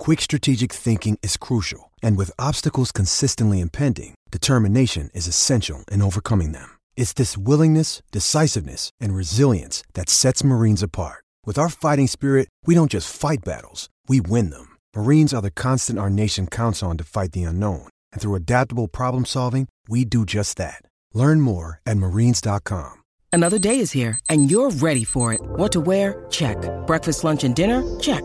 quick strategic thinking is crucial. And with obstacles consistently impending, determination is essential in overcoming them. It's this willingness, decisiveness, and resilience that sets Marines apart. With our fighting spirit, we don't just fight battles, we win them. Marines are the constant our nation counts on to fight the unknown. And through adaptable problem solving, we do just that. Learn more at marines.com. Another day is here, and you're ready for it. What to wear? Check. Breakfast, lunch, and dinner? Check.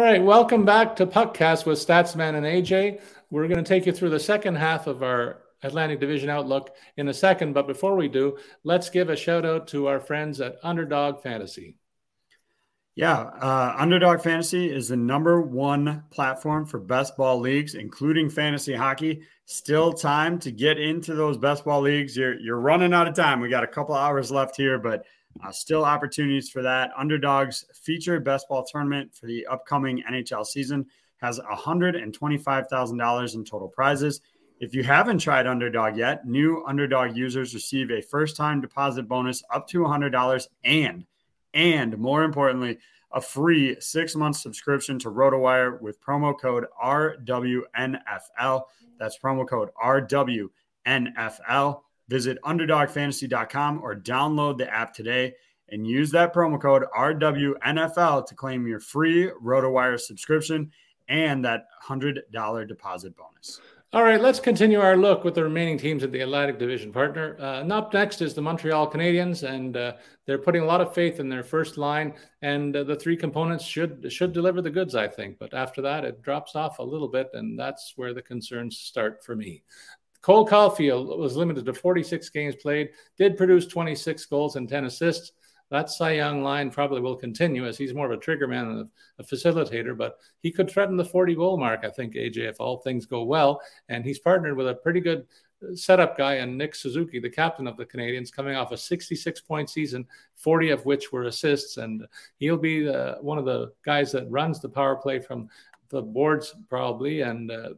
All right, welcome back to Puckcast with Statsman and AJ. We're going to take you through the second half of our Atlantic Division outlook in a second, but before we do, let's give a shout out to our friends at Underdog Fantasy. Yeah, uh, Underdog Fantasy is the number one platform for best ball leagues, including fantasy hockey. Still time to get into those best ball leagues. You're you're running out of time. We got a couple hours left here, but uh, still opportunities for that. Underdogs featured best ball tournament for the upcoming NHL season has $125,000 in total prizes. If you haven't tried Underdog yet, new Underdog users receive a first-time deposit bonus up to $100 and and more importantly, a free 6-month subscription to RotoWire with promo code RWNFL. That's promo code RWNFL. Visit underdogfantasy.com or download the app today and use that promo code RWNFL to claim your free RotoWire subscription and that $100 deposit bonus. All right, let's continue our look with the remaining teams at the Atlantic Division partner. Uh, up next is the Montreal Canadiens, and uh, they're putting a lot of faith in their first line, and uh, the three components should should deliver the goods, I think. But after that, it drops off a little bit, and that's where the concerns start for me. Cole Caufield was limited to 46 games played, did produce 26 goals and 10 assists that Cy Young line probably will continue as he's more of a trigger man and a, a, facilitator, but he could threaten the 40 goal mark, I think, AJ, if all things go well. And he's partnered with a pretty good setup guy and Nick Suzuki, the captain of the Canadiens, coming off a 66 point season, 40 of which were assists. And he'll be uh, one of the guys that runs the power play from the boards, probably. And uh,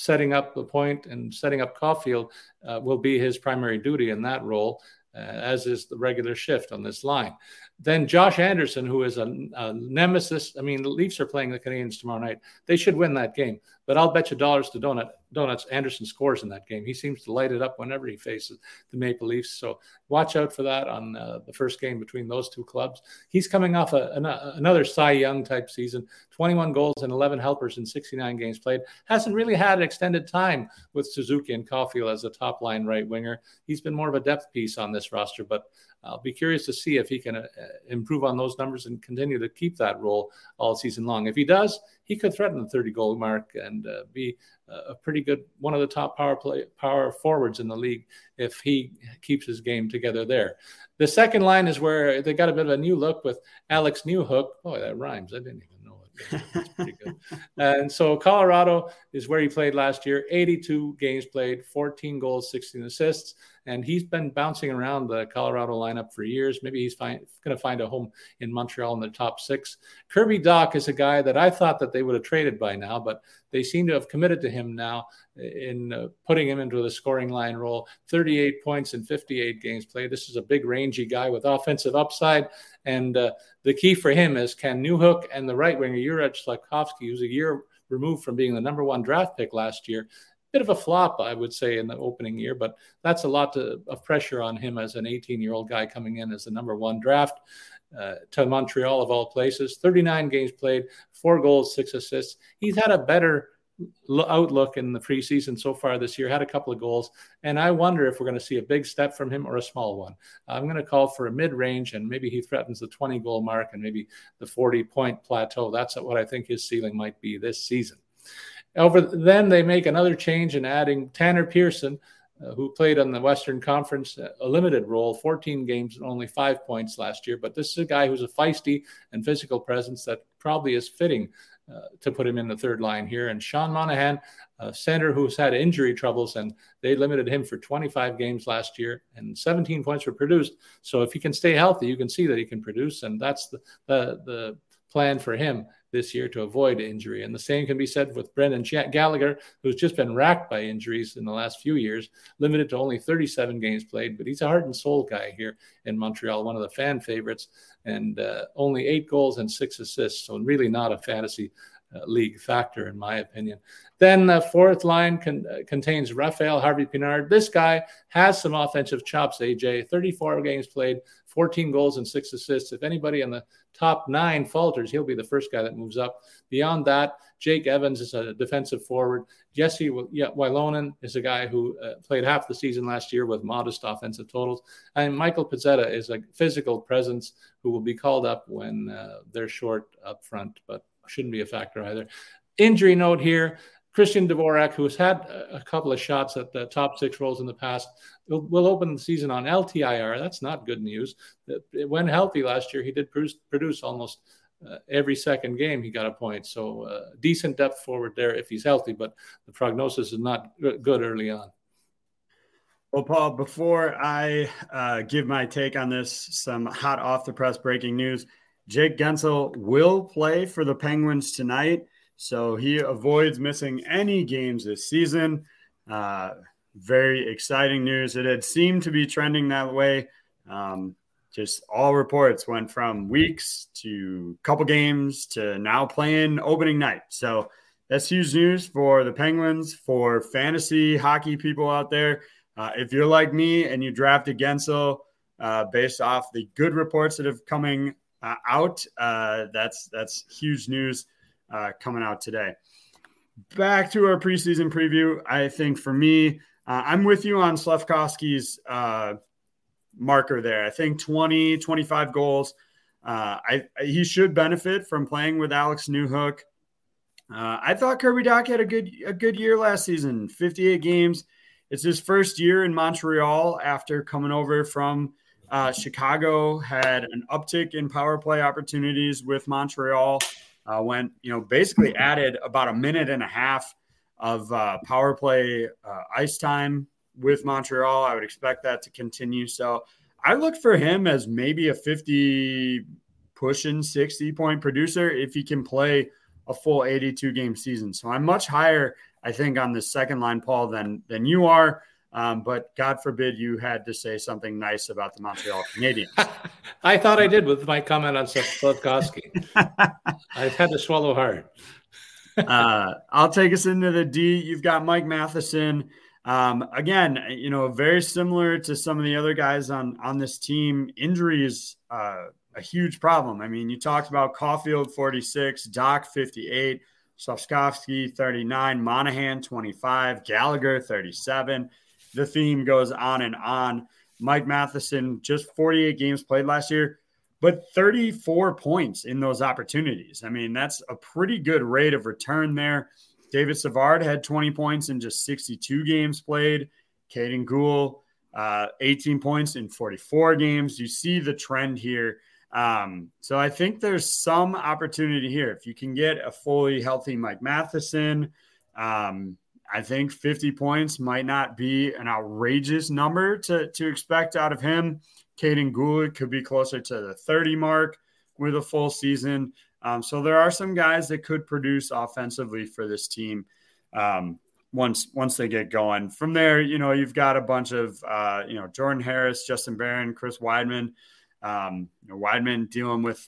setting up the point and setting up Caufield uh, will be his primary duty in that role uh, as is the regular shift on this line. Then Josh Anderson, who is a, a, nemesis. I mean, the Leafs are playing the Canadiens tomorrow night. They should win that game, but I'll bet you dollars to donut donuts. Anderson scores in that game. He seems to light it up whenever he faces the Maple Leafs. So watch out for that on uh, the first game between those two clubs. He's coming off a, an, another Cy Young type season 21 goals and 11 helpers in 69 games played. Hasn't really had extended time with Suzuki and Caufield as a top line right winger. He's been more of a depth piece on this roster, but I'll be curious to see if he can uh, improve on those numbers and continue to keep that role all season long. If he does, he could threaten the 30 goal mark and uh, be a pretty good one of the top power play power forwards in the league if he keeps his game together there. The second line is where they got a bit of a new look with Alex Newhook. Oh, that rhymes. I didn't even know it. That's pretty good. [LAUGHS] and so Colorado is where he played last year. 82 games played, 14 goals, 16 assists and he's been bouncing around the Colorado lineup for years. Maybe he's going to find a home in Montreal in the top six. Kirby Dach is a guy that I thought that they would have traded by now, but they seem to have committed to him now in uh, putting him into the scoring line role. 38 points in 58 games played. This is a big, rangy guy with offensive upside, and uh, the key for him is can Newhook and the right winger Juraj Slafkovsky, who's a year removed from being the number one draft pick last year, bit of a flop, I would say, in the opening year, but that's a lot to, of pressure on him as an 18 year old guy coming in as the number one draft uh, to Montreal of all places. 39 games played, four goals, six assists. He's had a better outlook in the preseason so far this year, had a couple of goals. And I wonder if we're going to see a big step from him or a small one. I'm going to call for a mid range, and maybe he threatens the 20 goal mark and maybe the 40 point plateau. That's what I think his ceiling might be this season. Over then, they make another change in adding Tanner Pearson, uh, who played on the Western Conference uh, a limited role, 14 games and only five points last year. But this is a guy who's a feisty and physical presence that probably is fitting uh, to put him in the third line here. And Sean Monahan, a center who's had injury troubles, and they limited him for 25 games last year, and 17 points were produced. So if he can stay healthy, you can see that he can produce, and that's the the, the plan for him this year to avoid injury. And the same can be said with Brendan Gallagher, who's just been racked by injuries in the last few years, limited to only 37 games played. But he's a heart and soul guy here in Montreal, one of the fan favorites, and uh, only eight goals and six assists. So, really not a fantasy uh, league factor, in my opinion. Then the fourth line con- uh, contains Rafaël Harvey-Pinard. This guy has some offensive chops, AJ. 34 games played, 14 goals and six assists. If anybody in the top nine falters, he'll be the first guy that moves up. Beyond that, Jake Evans is a defensive forward. Jesse Ylonen is a guy who uh, played half the season last year with modest offensive totals. And Michael Pezzetta is a physical presence who will be called up when uh, they're short up front, but shouldn't be a factor either. Injury note here Christian Dvorak, who has had a couple of shots at the top six roles in the past, will, will open the season on LTIR. That's not good news. When healthy last year, he did produce, produce almost uh, every second game. He got a point. So uh, decent depth forward there if he's healthy, but the prognosis is not good early on. Well, Paul, before I uh, give my take on this, some hot off the press breaking news. Jake Guentzel will play for the Penguins tonight. So he avoids missing any games this season. Uh, very exciting news. It had seemed to be trending that way. Um, just all reports went from weeks to couple games to now playing opening night. So that's huge news for the Penguins, for fantasy hockey people out there. Uh, if you're like me and you drafted Guentzel uh, based off the good reports that have coming uh, out, uh, that's that's huge news uh, coming out today. back to our preseason preview. I think for me, uh, I'm with you on Slafkovsky's uh, marker there. I think 20, 25 goals. Uh, I he should benefit from playing with Alex Newhook. Uh, I thought Kirby Dach had a good a good year last season, 58 games. It's his first year in Montreal after coming over from uh, Chicago. Had an uptick in power play opportunities with Montreal. Uh, went you know basically added about a minute and a half of uh, power play uh, ice time with Montreal. I would expect that to continue. So I look for him as maybe a 50 pushing 60 point producer if he can play a full 82 game season. So I'm much higher, I think, on the second line, Paul, than than you are. Um, but God forbid you had to say something nice about the Montreal Canadiens. [LAUGHS] I thought I did with my comment on Slafkovsky. [LAUGHS] I've had to swallow hard. [LAUGHS] uh, I'll take us into the D. You've got Mike Matheson. Um, again, you know, very similar to some of the other guys on on this team. Injuries uh, a huge problem. I mean, you talked about Caufield 46, Dach 58, Slafkovsky 39, Monahan 25, Gallagher 37. The theme goes on and on. Mike Matheson just 48 games played last year, but 34 points in those opportunities. I mean, that's a pretty good rate of return there. David Savard had 20 points in just 62 games played. Kaiden Guhle, uh, 18 points in 44 games. You see the trend here. Um, so I think there's some opportunity here. If you can get a fully healthy Mike Matheson, um, I think 50 points might not be an outrageous number to, to expect out of him. Kaiden Guhle could be closer to the 30 mark with a full season. Um, so there are some guys that could produce offensively for this team um, once once they get going. From there, you know, you've got a bunch of uh, you know Jordan Harris, Justin Barron, Chris Wideman. Um, you know, Wideman dealing with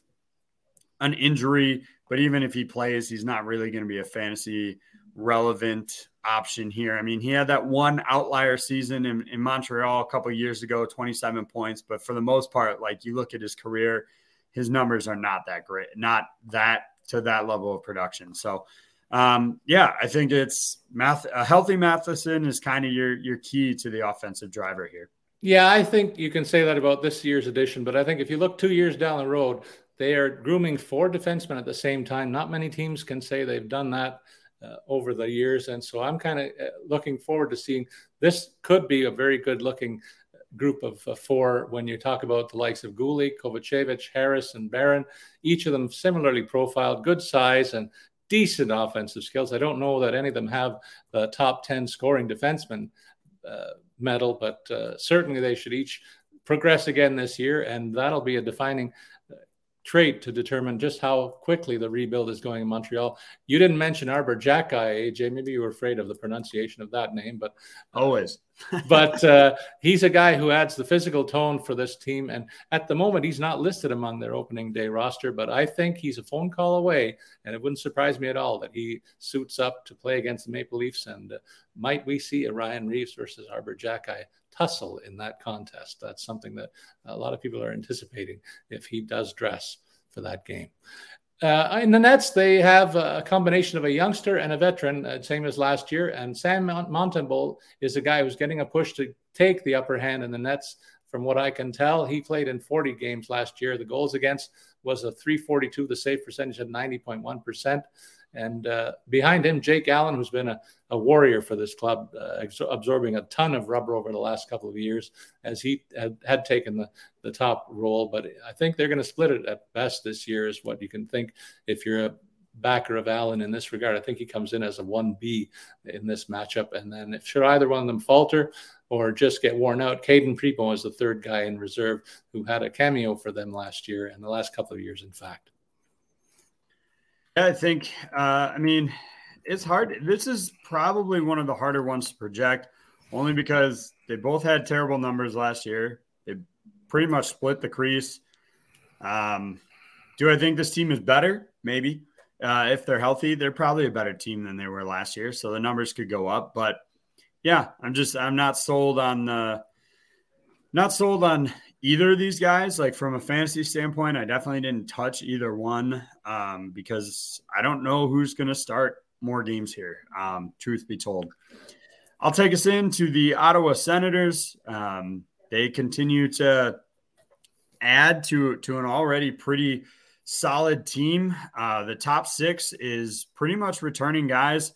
an injury, but even if he plays, he's not really going to be a fantasy relevant option here. I mean, he had that one outlier season in, in Montreal a couple years ago, 27 points, but for the most part, like you look at his career, his numbers are not that great, not that to that level of production. So, um, yeah, I think it's math. A healthy Matheson is kind of your your key to the offensive driver here. Yeah, I think you can say that about this year's edition, but I think if you look two years down the road, they are grooming four defensemen at the same time. Not many teams can say they've done that uh, over the years, and so I'm kind of uh, looking forward to seeing this. Could be a very good looking group of uh, four when you talk about the likes of Guhle, Kovacevic, Harris, and Barron. Each of them similarly profiled, good size, and decent offensive skills. I don't know that any of them have the top 10 scoring defenseman uh, medal, but uh, certainly they should each progress again this year, and that'll be a defining trait to determine just how quickly the rebuild is going in Montreal. You didn't mention Arber Xhekaj, AJ. Maybe you were afraid of the pronunciation of that name, but uh, always. [LAUGHS] but uh, he's a guy who adds the physical tone for this team. And at the moment, he's not listed among their opening day roster, but I think he's a phone call away. And it wouldn't surprise me at all that he suits up to play against the Maple Leafs. And uh, might we see a Ryan Reaves versus Arber Xhekaj tussle in that contest. That's something that a lot of people are anticipating if he does dress for that game. Uh, in the Nets, they have a combination of a youngster and a veteran, uh, same as last year. And Sam Montembeault is a guy who's getting a push to take the upper hand in the Nets. From what I can tell, he played in 40 games last year. The goals against was a 342. The save percentage at 90.1 percent. And uh, behind him, Jake Allen, who's been a, a warrior for this club, uh, absorbing a ton of rubber over the last couple of years as he had, had taken the, the top role. But I think they're going to split it at best this year, is what you can think if you're a backer of Allen in this regard. I think he comes in as a 1B in this matchup. And then if should either one of them falter or just get worn out, Cayden Primeau is the third guy in reserve who had a cameo for them last year and the last couple of years, in fact. I think, uh, I mean, it's hard. This is probably one of the harder ones to project, only because they both had terrible numbers last year. They pretty much split the crease. Um, do I think this team is better? Maybe. Uh, if they're healthy, they're probably a better team than they were last year. So the numbers could go up. But yeah, I'm just, I'm not sold on the, not sold on either of these guys. Like from a fantasy standpoint, I definitely didn't touch either one um, because I don't know who's going to start more games here. Um, truth be told, I'll take us into the Ottawa Senators. Um, they continue to add to to an already pretty solid team. Uh, the top six is pretty much returning guys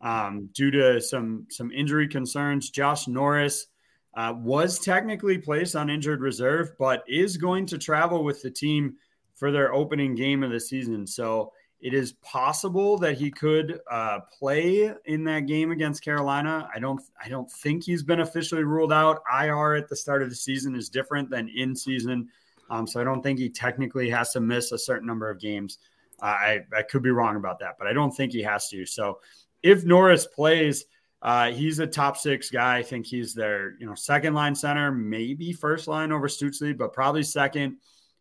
um, due to some some injury concerns. Josh Norris uh, was technically placed on injured reserve, but is going to travel with the team for their opening game of the season. So it is possible that he could uh, play in that game against Carolina. I don't. I don't think he's been officially ruled out. IR at the start of the season is different than in season, um, so I don't think he technically has to miss a certain number of games. Uh, I I could be wrong about that, but I don't think he has to. So if Norris plays, uh, he's a top six guy. I think he's their you know second line center, maybe first line over Stützle, but probably second.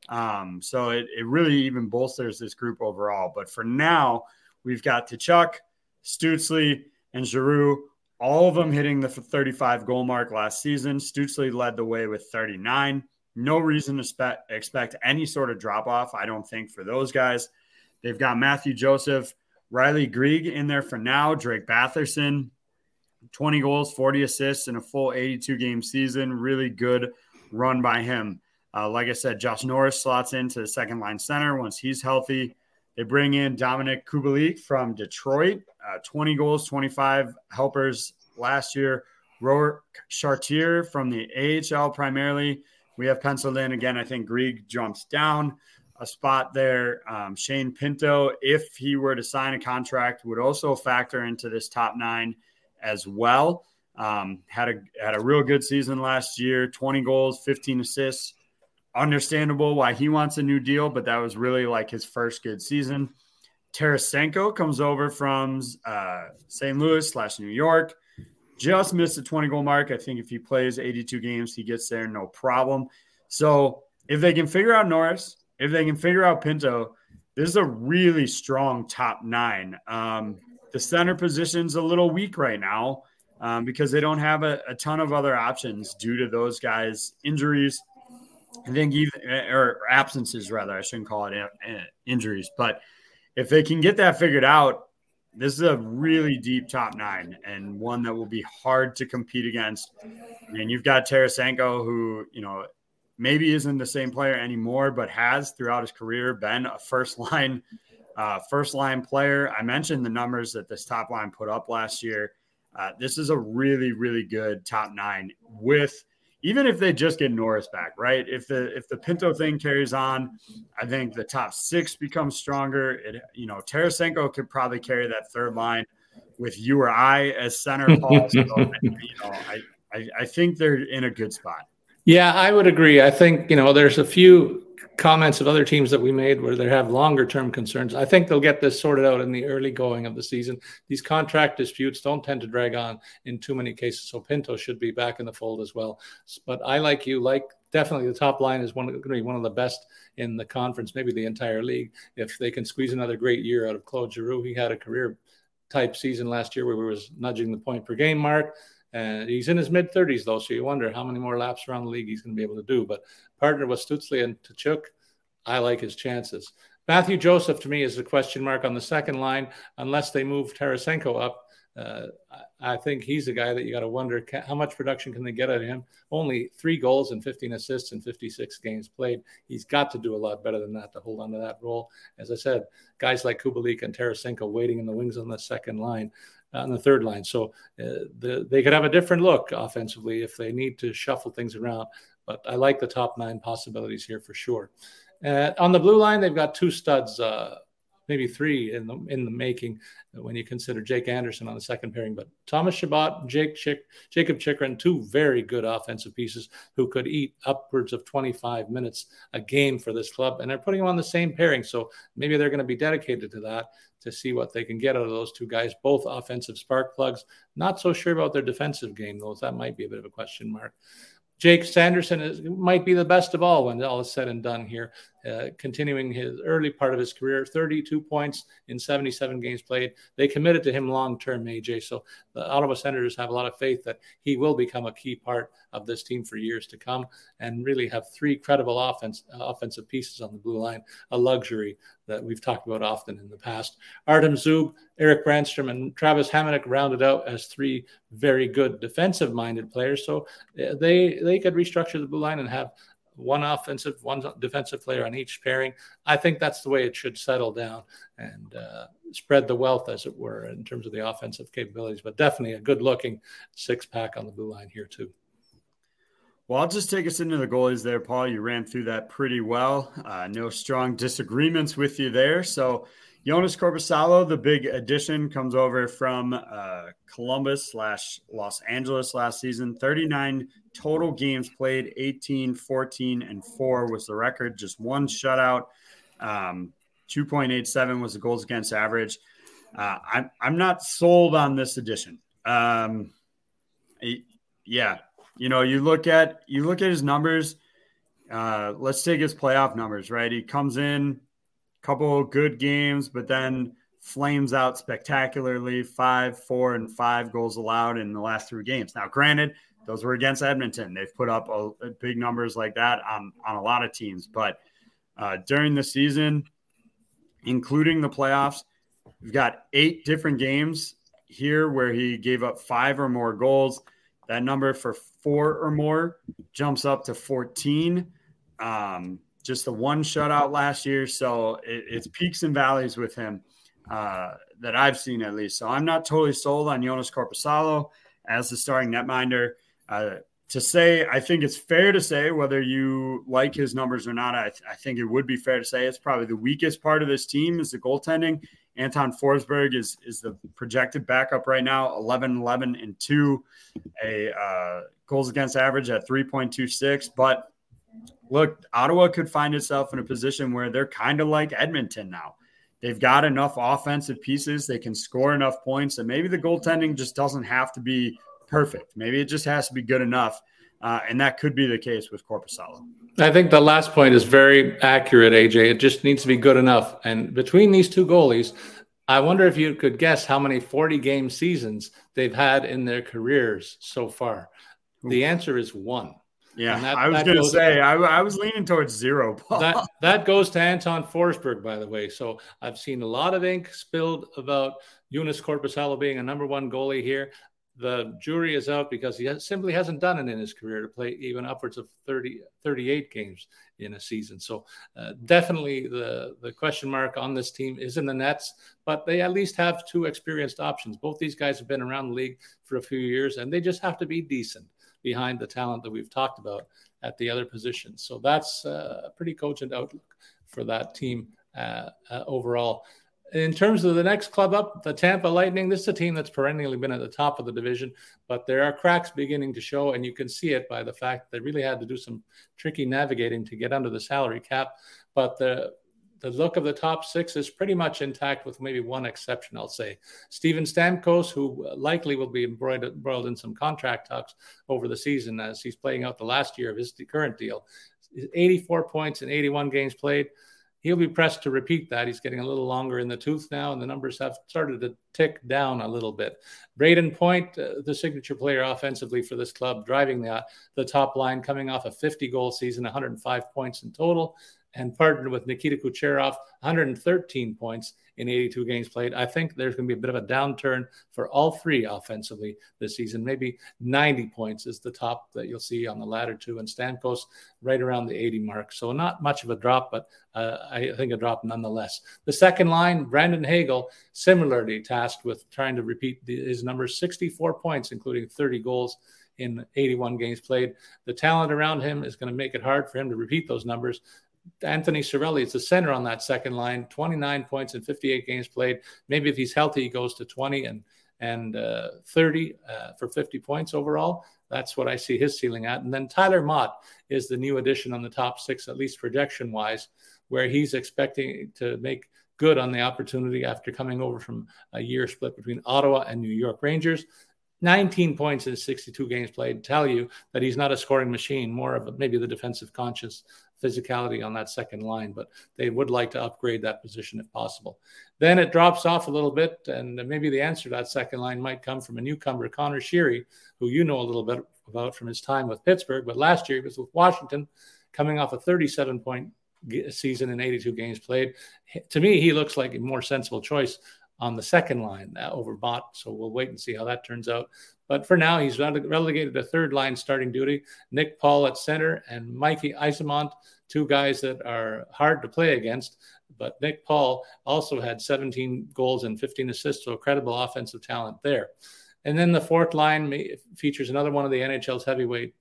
Um, so it, it really even bolsters this group overall. But for now, we've got Tkachuk, Stützle, and Giroux, all of them hitting the 35 goal mark last season. Stützle led the way with 39. No reason to spe- expect any sort of drop off, I don't think, for those guys. They've got Mathieu Joseph, Ridly Greig in there for now, Drake Batherson, 20 goals, 40 assists in a full 82 game season. Really good run by him. Uh, like I said, Josh Norris slots into the second line center once he's healthy. They bring in Dominik Kubalik from Detroit, uh, 20 goals, 25 helpers last year. Rourke Chartier from the AHL primarily. We have penciled in again. I think Greig jumps down a spot there. Um, Shane Pinto, if he were to sign a contract, would also factor into this top nine as well. Um, had a had a real good season last year. 20 goals, 15 assists understandable why he wants a new deal, but that was really like his first good season. Tarasenko comes over from uh, St. Louis slash New York. Just missed the 20 goal mark. I think if he plays 82 games, he gets there no problem. So if they can figure out Norris, if they can figure out Pinto, this is a really strong top nine. Um, the center position's a little weak right now um, because they don't have a, a ton of other options due to those guys' injuries I think even or absences rather, I shouldn't call it uh, injuries, but if they can get that figured out, this is a really deep top nine and one that will be hard to compete against. And you've got Tarasenko, who you know maybe isn't the same player anymore, but has throughout his career been a first [LAUGHS] line, uh, first line player. I mentioned the numbers that this top line put up last year. Uh, this is a really, really good top nine with even if they just get Norris back, right? If the if the Pinto thing carries on, I think the top six becomes stronger. It you know Tarasenko could probably carry that third line with you or I as center. [LAUGHS] Paul, so, you know, I, I I think they're in a good spot. Yeah, I would agree. I think you know there's a few comments of other teams that we made where they have longer term concerns. I think they'll get this sorted out in the early going of the season. These contract disputes don't tend to drag on in too many cases. So Pinto should be back in the fold as well. But I like you, like definitely the top line is one going to be one of the best in the conference, maybe the entire league. If they can squeeze another great year out of Claude Giroux, he had a career type season last year where he was nudging the point per game mark. And he's in his mid 30s, though. So you wonder how many more laps around the league he's going to be able to do. But partner with Stützle and Tkachuk, I like his chances. Mathieu Joseph, to me, is a question mark on the second line, unless they move Tarasenko up. Uh, I think he's the guy that you got to wonder how much production can they get out of him. Only three goals and 15 assists in 56 games played. He's got to do a lot better than that to hold on to that role. As I said, guys like Kubalik and Tarasenko waiting in the wings on the second line on the third line. So uh, the, they could have a different look offensively if they need to shuffle things around. But I like the top nine possibilities here for sure. Uh, on the blue line, they've got two studs, uh, maybe three in the in the making when you consider Jake Sanderson on the second pairing. But Thomas Chabot, Jake Chick, Jakob Chychrun, two very good offensive pieces who could eat upwards of 25 minutes a game for this club, and they're putting them on the same pairing. So maybe they're going to be dedicated to that to see what they can get out of those two guys, both offensive spark plugs. Not so sure about their defensive game, though. That might be a bit of a question mark. Jake Sanderson is, might be the best of all when all is said and done here, uh, continuing his early part of his career 32 points in 77 games played. They committed to him long term, AJ. So the Ottawa Senators have a lot of faith that he will become a key part of this team for years to come and really have three credible offense, uh, offensive pieces on the blue line, a luxury that we've talked about often in the past. Artem Zub, Erik Brannstrom, and Travis Hamonic rounded out as three very good defensive minded players. So uh, they, they could restructure the blue line and have one offensive, one defensive player on each pairing. I think that's the way it should settle down and uh, spread the wealth, as it were, in terms of the offensive capabilities. But definitely a good looking six pack on the blue line here, too. Well, I'll just take us into the goalies there, Paul. You ran through that pretty well. Uh, no strong disagreements with you there. So, Joonas Korpisalo, the big addition, comes over from uh, Columbus slash Los Angeles last season. 39 total games played, 18, 14, and 4 was the record. Just one shutout. Um, 2.87 was the goals against average. Uh, I'm, I'm not sold on this addition. Um, yeah, you know, you look at you look at his numbers. Uh, let's take his playoff numbers, right? He comes in couple good games, but then flames out spectacularly. Five, four, and five goals allowed in the last three games. Now, granted, those were against Edmonton. They've put up a, a big numbers like that on on a lot of teams, but uh, during the season, including the playoffs, we've got eight different games here where he gave up five or more goals. That number for four or more jumps up to 14. Um, just the one shutout last year. So it, it's peaks and valleys with him uh, that I've seen at least. So I'm not totally sold on Joonas Korpisalo as the starting netminder. Uh, to say, I think it's fair to say whether you like his numbers or not. I, th- I, think it would be fair to say it's probably the weakest part of this team is the goaltending. Anton Forsberg is is the projected backup right now, 11, 11, and two, a uh, goals against average at 3.26. But look, Ottawa could find itself in a position where they're kind of like Edmonton now. They've got enough offensive pieces, they can score enough points, and maybe the goaltending just doesn't have to be perfect. Maybe it just has to be good enough. Uh, and that could be the case with Korpisalo. I think the last point is very accurate, AJ. It just needs to be good enough. And between these two goalies, I wonder if you could guess how many 40 game seasons they've had in their careers so far. The answer is one. Yeah, that, I was going to say I, I, was leaning towards zero. Paul. That that goes to Anton Forsberg, by the way. So I've seen a lot of ink spilled about Joonas Korpisalo being a number one goalie here. The jury is out because he has, simply hasn't done it in his career to play even upwards of 30, 38 games in a season. So uh, definitely the the question mark on this team is in the nets, but they at least have two experienced options. Both these guys have been around the league for a few years, and they just have to be decent behind the talent that we've talked about at the other positions. So that's uh, a pretty cogent outlook for that team uh, uh, overall. In terms of the next club up, the Tampa Lightning, this is a team that's perennially been at the top of the division, but there are cracks beginning to show, and you can see it by the fact they really had to do some tricky navigating to get under the salary cap. But the the look of the top six is pretty much intact, with maybe one exception, I'll say. Steven Stamkos, who likely will be embroiled in some contract talks over the season as he's playing out the last year of his current deal. 84 points in 81 games played. He'll be pressed to repeat that. He's getting a little longer in the tooth now, and the numbers have started to tick down a little bit. Brayden Point, uh, the signature player offensively for this club, driving the, the top line, coming off a 50 goal season, 105 points in total and partnered with Nikita Kucherov, 113 points in 82 games played. I think there's going to be a bit of a downturn for all three offensively this season. Maybe 90 points is the top that you'll see on the latter two, and Stamkos right around the 80 mark. So not much of a drop, but uh, I think a drop nonetheless. The second line, Brandon Hagel, similarly tasked with trying to repeat the, his numbers 64 points, including 30 goals in 81 games played. The talent around him is going to make it hard for him to repeat those numbers. Anthony Cirelli is the center on that second line, 29 points in 58 games played. Maybe if he's healthy, he goes to 20 and and uh, 30 uh, for 50 points overall. That's what I see his ceiling at. And then Tyler Motte is the new addition on the top six, at least projection wise, where he's expecting to make good on the opportunity after coming over from a year split between Ottawa and New York Rangers. 19 points in 62 games played tell you that he's not a scoring machine, more of a, maybe the defensive conscious physicality on that second line, but they would like to upgrade that position if possible. Then it drops off a little bit, and maybe the answer to that second line might come from a newcomer, Connor Sheary, who you know a little bit about from his time with Pittsburgh, but last year he was with Washington, coming off a 37 point season in 82 games played. To me, he looks like a more sensible choice on the second line uh, over Motte. So we'll wait and see how that turns out. But for now, he's relegated to third line starting duty. Nick Paul at center and Mikey Eyssimont, two guys that are hard to play against. But Nick Paul also had 17 goals and 15 assists, so credible offensive talent there. And then the fourth line features another one of the NHL's heavyweight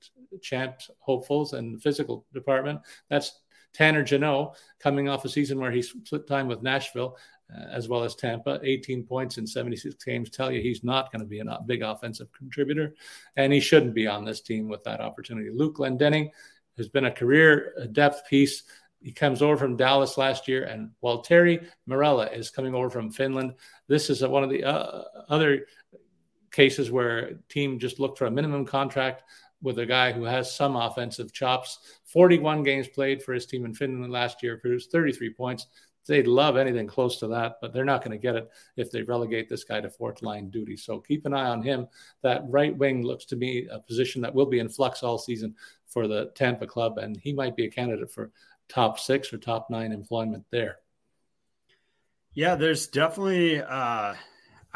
champs hopefuls and physical department. That's Tanner Jeannot, coming off a season where he split time with Nashville as well as Tampa. 18 points in 76 games tell you he's not going to be a big offensive contributor, and he shouldn't be on this team with that opportunity. Luke Glendening has been a career depth piece. He comes over from Dallas last year, and Valtteri Mirella is coming over from Finland. This is one of the uh, other cases where team just looked for a minimum contract with a guy who has some offensive chops. 41 games played for his team in Finland last year, produced 33 points. They'd love anything close to that, but they're not going to get it if they relegate this guy to fourth line duty. So keep an eye on him. That right wing looks to me a position that will be in flux all season for the Tampa club, and he might be a candidate for top six or top nine employment there. Yeah, there's definitely. Uh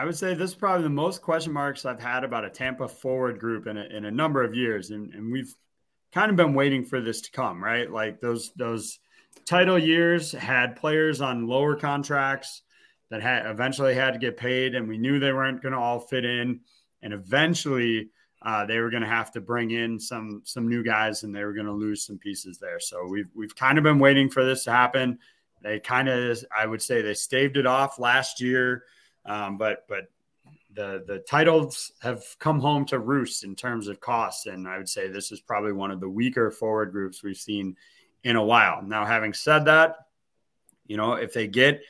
I would say this is probably the most question marks I've had about a Tampa forward group in a, in a number of years, and, and we've kind of been waiting for this to come, right? Like those those title years had players on lower contracts that had eventually had to get paid, and we knew they weren't going to all fit in, and eventually uh, they were going to have to bring in some some new guys, and they were going to lose some pieces there. So we've we've kind of been waiting for this to happen. They kind of, I would say, they staved it off last year. Um, but but the the titles have come home to roost in terms of costs, and I would say this is probably one of the weaker forward groups we've seen in a while. Now, having said that, you know if they get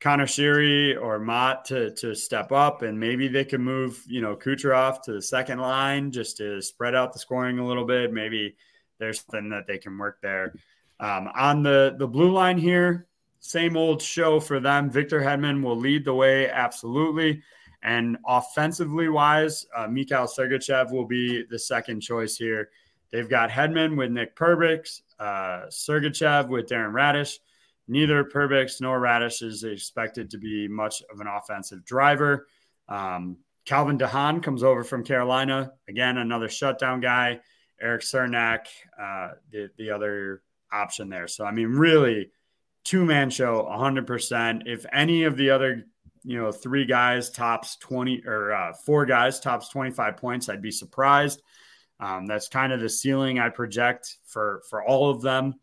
Conor Sheary or Motte to to step up, and maybe they can move you know Kucherov to the second line just to spread out the scoring a little bit. Maybe there's something that they can work there. Um, on the the blue line here, same old show for them. Victor Hedman will lead the way, absolutely. And offensively wise, uh, Mikhail Sergachev will be the second choice here. They've got Hedman with Nick Perbix, uh, Sergachev with Darren Raddysh. Neither Perbix nor Raddysh is expected to be much of an offensive driver. Um, Calvin DeHaan comes over from Carolina. Again, another shutdown guy. Eric Cernak, uh, the, the other option there. So, I mean, really, two man show 100%. If any of the other, you know, three guys tops 20 or uh, four guys tops 25 points, I'd be surprised. Um, that's kind of the ceiling I project for for all of them.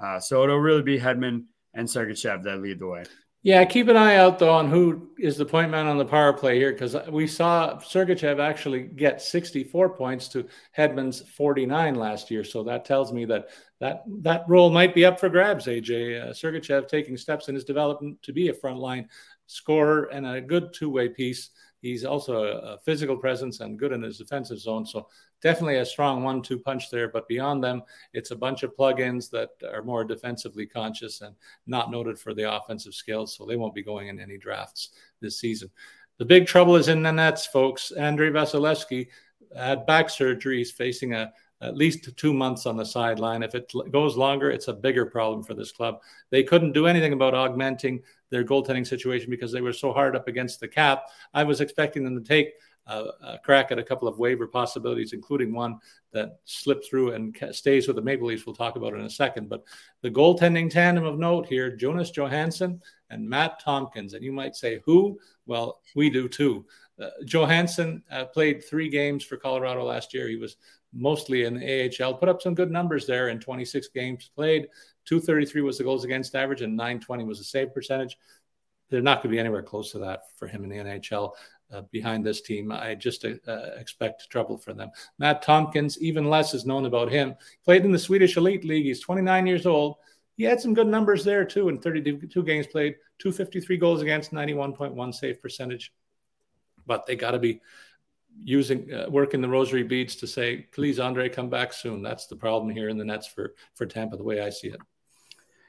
Uh, so it'll really be Hedman and Sergachev that lead the way. Yeah, keep an eye out though on who is the point man on the power play here because we saw Sergachev actually get 64 points to Hedman's 49 last year. So that tells me that that that role might be up for grabs. AJ uh, Sergachev taking steps in his development to be a frontline scorer and a good two way piece. He's also a, a, physical presence and good in his defensive zone. So definitely a strong one-two punch there. But beyond them, it's a bunch of plugins that are more defensively conscious and not noted for the offensive skills. So they won't be going in any drafts this season. The big trouble is in the nets, folks. Andrei Vasilevskiy had back surgery. He's facing a at least two months on the sideline. If it goes longer, it's a bigger problem for this club. They couldn't do anything about augmenting their goaltending situation because they were so hard up against the cap. I was expecting them to take a, a crack at a couple of waiver possibilities, including one that slipped through and stays with the Maple Leafs. We'll talk about in a second. But the goaltending tandem of note here Jonas Johansson and Matt Tompkins. And you might say, who? Well, we do too. Uh, Johansson uh, played three games for Colorado last year. He was mostly in the AHL, put up some good numbers there in 26 games played. 233 was the goals against average, and 920 was the save percentage. They're not going to be anywhere close to that for him in the NHL. Uh, behind this team, I just uh, expect trouble for them. Matt Tompkins, even less is known about him. Played in the Swedish Elite League. He's 29 years old. He had some good numbers there too in 32 games played, 253 goals against, 91.1 save percentage. But they got to be using uh, working the rosary beads to say, please, Andre, come back soon. That's the problem here in the Nets for for Tampa, the way I see it.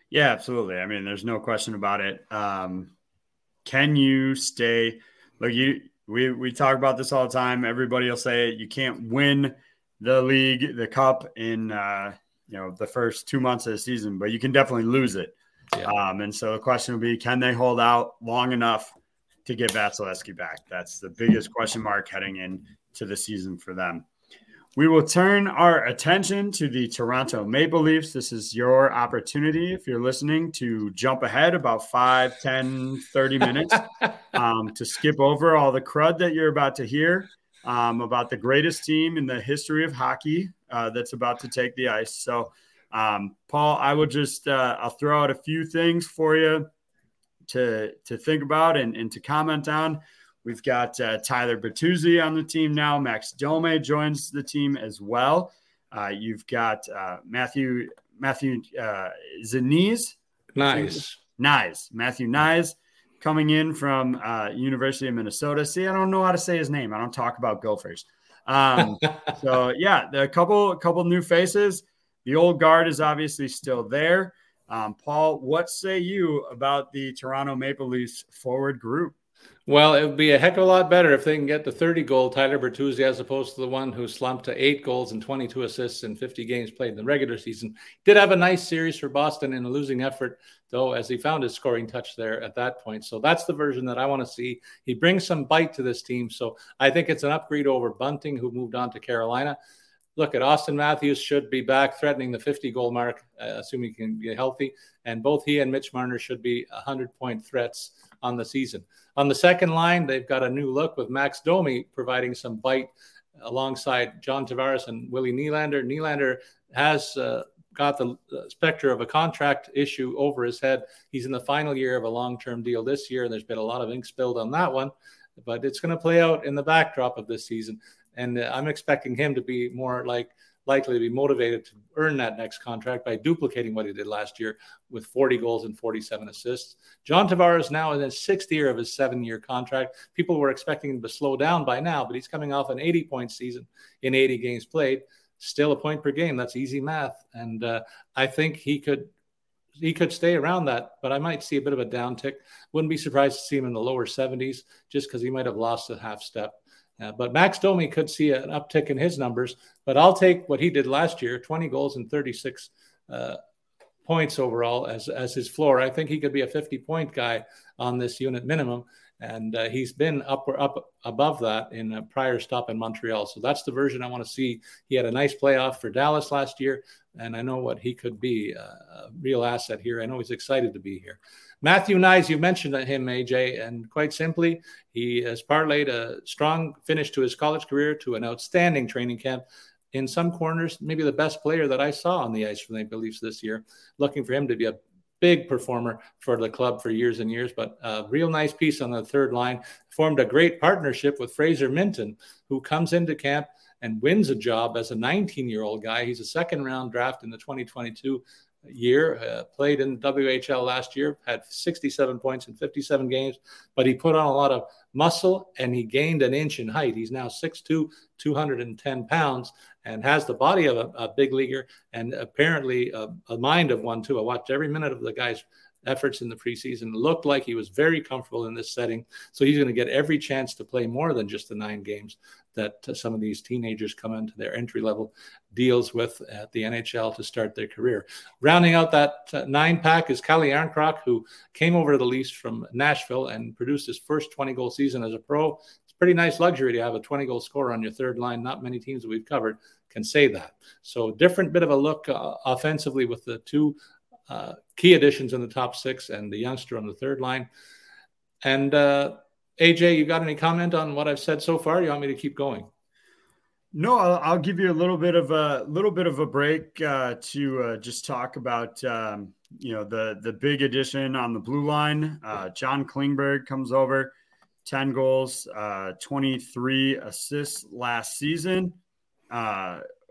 Yeah, absolutely. I mean, there's no question about it. Um, can you stay? Like you, we we talk about this all the time. Everybody will say it. You can't win the league, the cup in uh, you know the first two months of the season, but you can definitely lose it. Yeah. Um, and so the question will be, can they hold out long enough to get Vasilevskiy back? That's the biggest question mark heading into the season for them. We will turn our attention to the Toronto Maple Leafs. This is your opportunity, if you're listening, to jump ahead about 5, 10, 30 minutes [LAUGHS] um, to skip over all the crud that you're about to hear um, about the greatest team in the history of hockey uh, that's about to take the ice. So, um, Paul, I will just uh, I'll throw out a few things for you to to think about and, and to comment on. We've got uh, Tyler Bertuzzi on the team now. Max Domi joins the team as well. Uh, you've got uh, Matthew Matthew uh, Zaniz. Nice. Nice. Matthew Knies coming in from uh, University of Minnesota. See, I don't know how to say his name. I don't talk about Gophers. Um, [LAUGHS] so yeah, a couple a couple new faces. The old guard is obviously still there. Um, Paul, what say you about the Toronto Maple Leafs forward group? Well, it would be a heck of a lot better if they can get the 30 goal Tyler Bertuzzi as opposed to the one who slumped to eight goals and 22 assists in 50 games played in the regular season. Did have a nice series for Boston in a losing effort, though, as he found his scoring touch there at that point. So that's the version that I want to see. He brings some bite to this team. So I think it's an upgrade over Bunting, who moved on to Carolina. Look at Auston Matthews should be back threatening the 50 goal mark, uh, assuming he can be healthy. And both he and Mitch Marner should be 100 point threats on the season. On the second line, they've got a new look with Max Domi providing some bite alongside John Tavares and Willie Nylander. Nylander has uh, got the specter of a contract issue over his head. He's in the final year of a long term deal this year, and there's been a lot of ink spilled on that one. But it's going to play out in the backdrop of this season. And uh, I'm expecting him to be more like likely to be motivated to earn that next contract by duplicating what he did last year with 40 goals and 47 assists. John Tavares now in his sixth year of his seven year contract. People were expecting him to slow down by now, but he's coming off an 80 point season in 80 games played. Still a point per game. That's easy math. And uh, I think he could he could stay around that, but I might see a bit of a downtick. Wouldn't be surprised to see him in the lower 70s just because he might have lost a half step. Uh, but Max Domi could see an uptick in his numbers, but I'll take what he did last year 20 goals and 36 uh, points overall as, as his floor. I think he could be a 50 point guy on this unit minimum. And uh, he's been up or up above that in a prior stop in Montreal. So that's the version I want to see. He had a nice playoff for Dallas last year, and I know what he could be a real asset here. I know he's excited to be here. Matthew Knies, you mentioned him, AJ, and quite simply, he has parlayed a strong finish to his college career to an outstanding training camp. In some corners, maybe the best player that I saw on the ice for the Maple Leafs this year. Looking for him to be a big performer for the club for years and years, but a real nice piece on the third line. Formed a great partnership with Fraser Minten, who comes into camp and wins a job as a 19 year old guy. He's a second round draft in the 2022 year, uh, played in the WHL last year, had 67 points in 57 games, but he put on a lot of muscle and he gained an inch in height. He's now 6'2, 210 pounds, and has the body of a, a big leaguer and apparently a, a, mind of one, too. I watched every minute of the guy's efforts in the preseason. Looked like he was very comfortable in this setting. So he's going to get every chance to play more than just the nine games that uh, some of these teenagers come into their entry level deals with at the NHL to start their career. Rounding out that uh, nine pack is Calle Jarnkrok, who came over to the Leafs from Nashville and produced his first 20 goal season as a pro. It's pretty nice luxury to have a 20 goal scorer on your third line. Not many teams that we've covered can say that. So different bit of a look uh, offensively with the two uh, key additions in the top six and the youngster on the third line. And uh, AJ, you got any comment on what I've said so far? You want me to keep going? No, I'll, I'll give you a little bit of a little bit of a break uh, to uh, just talk about um, you know the the big addition on the blue line. Uh, John Klingberg comes over, ten goals, uh, twenty three assists last season.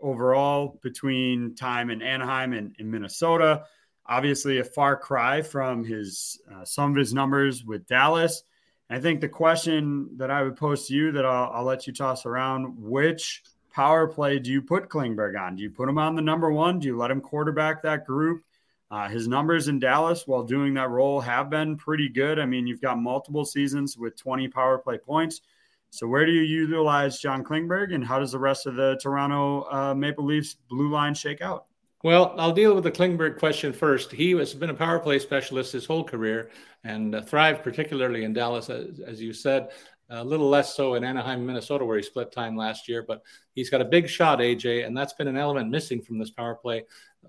Overall, between time in Anaheim and in Minnesota, obviously a far cry from his uh, some of his numbers with Dallas I think the question that I would pose to you that I'll, I'll let you toss around: Which power play do you put Klingberg on? Do you put him on the number one? Do you let him quarterback that group? Uh, his numbers in Dallas while doing that role have been pretty good. I mean, you've got multiple seasons with 20 power play points. So, where do you utilize John Klingberg, and how does the rest of the Toronto uh, Maple Leafs blue line shake out? Well, I'll deal with the Klingberg question first. He has been a power play specialist his whole career and uh, thrived particularly in Dallas, as, as, you said. A little less so in Anaheim, Minnesota, where he split time last year. But he's got a big shot, AJ, and that's been an element missing from this power play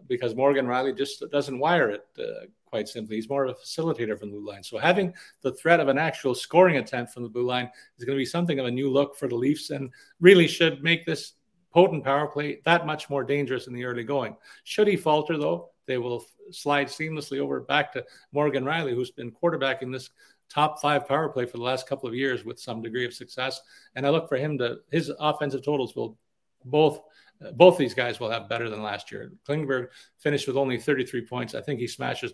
because Morgan Rielly just doesn't wire it uh, quite simply. He's more of a facilitator from the blue line. So having the threat of an actual scoring attempt from the blue line is going to be something of a new look for the Leafs and really should make this potent power play that much more dangerous in the early going. Should he falter, though, they will slide seamlessly over back to Morgan Rielly, who's been quarterbacking this top five power play for the last couple of years with some degree of success. And I look for him to his offensive totals will both both these guys will have better than last year. Klingberg finished with only 33 points. I think he smashes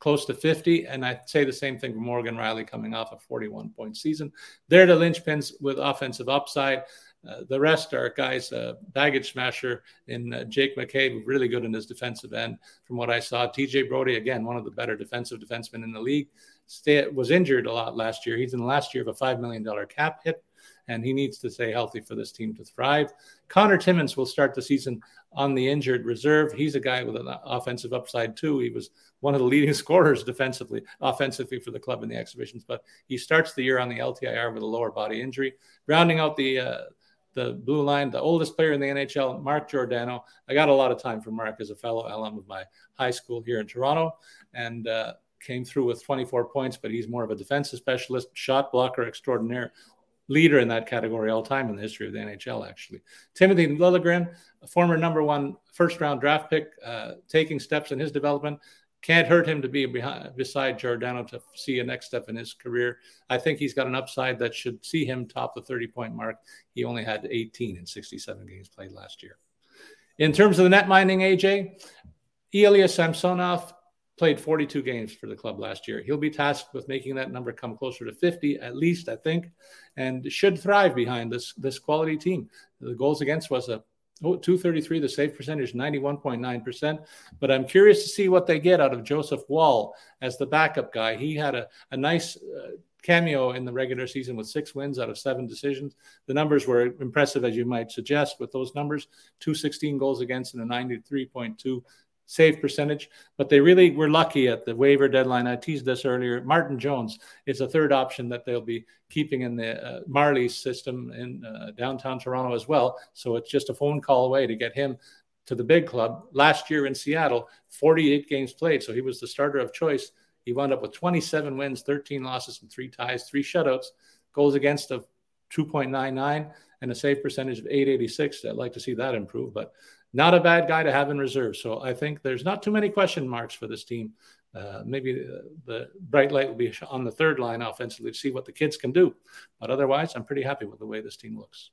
close to 50. And I'd say the same thing for Morgan Rielly coming off a 41 point season. They're the linchpins with offensive upside. Uh, the rest are guys, uh, baggage smasher in uh, Jake McCabe, really good in his defensive end. From what I saw, TJ Brodie, again, one of the better defensive defensemen in the league, stay, was injured a lot last year. He's in the last year of a $5 million cap hit, and he needs to stay healthy for this team to thrive. Conor Timmins will start the season on the injured reserve. He's a guy with an offensive upside, too. He was one of the leading [LAUGHS] scorers defensively, offensively for the club in the exhibitions, but he starts the year on the LTIR with a lower body injury. Rounding out the uh, the blue line, the oldest player in the NHL, Mark Giordano. I got a lot of time for Mark as a fellow alum of my high school here in Toronto and uh, came through with 24 points, but he's more of a defensive specialist, shot blocker extraordinaire, leader in that category all time in the history of the NHL, actually. Timothy Liljegren, a former number one first round draft pick, uh, taking steps in his development can't hurt him to be behind, beside Giordano to see a next step in his career. I think he's got an upside that should see him top the 30 point mark. He only had 18 in 67 games played last year. In terms of the net minding, AJ, Ilya Samsonov played 42 games for the club last year. He'll be tasked with making that number come closer to 50 at least, I think, and should thrive behind this this quality team. The goals against was a 233, the save percentage 91.9%. But I'm curious to see what they get out of Joseph Woll as the backup guy. He had a, a nice uh, cameo in the regular season with six wins out of seven decisions. The numbers were impressive, as you might suggest, with those numbers 216 goals against and a 93.2 save percentage, but they really were lucky at the waiver deadline. I teased this earlier. Martin Jones is a third option that they'll be keeping in the uh, Marley system in uh, downtown Toronto as well. So it's just a phone call away to get him to the big club. Last year in Seattle, 48 games played, so he was the starter of choice. He wound up with 27 wins, 13 losses, and three ties, three shutouts, goals against of 2.99, and a save percentage of 886. I'd like to see that improve, but not a bad guy to have in reserve. So I think there's not too many question marks for this team. Uh, maybe the, the, bright light will be on the third line offensively to see what the kids can do. But otherwise, I'm pretty happy with the way this team looks.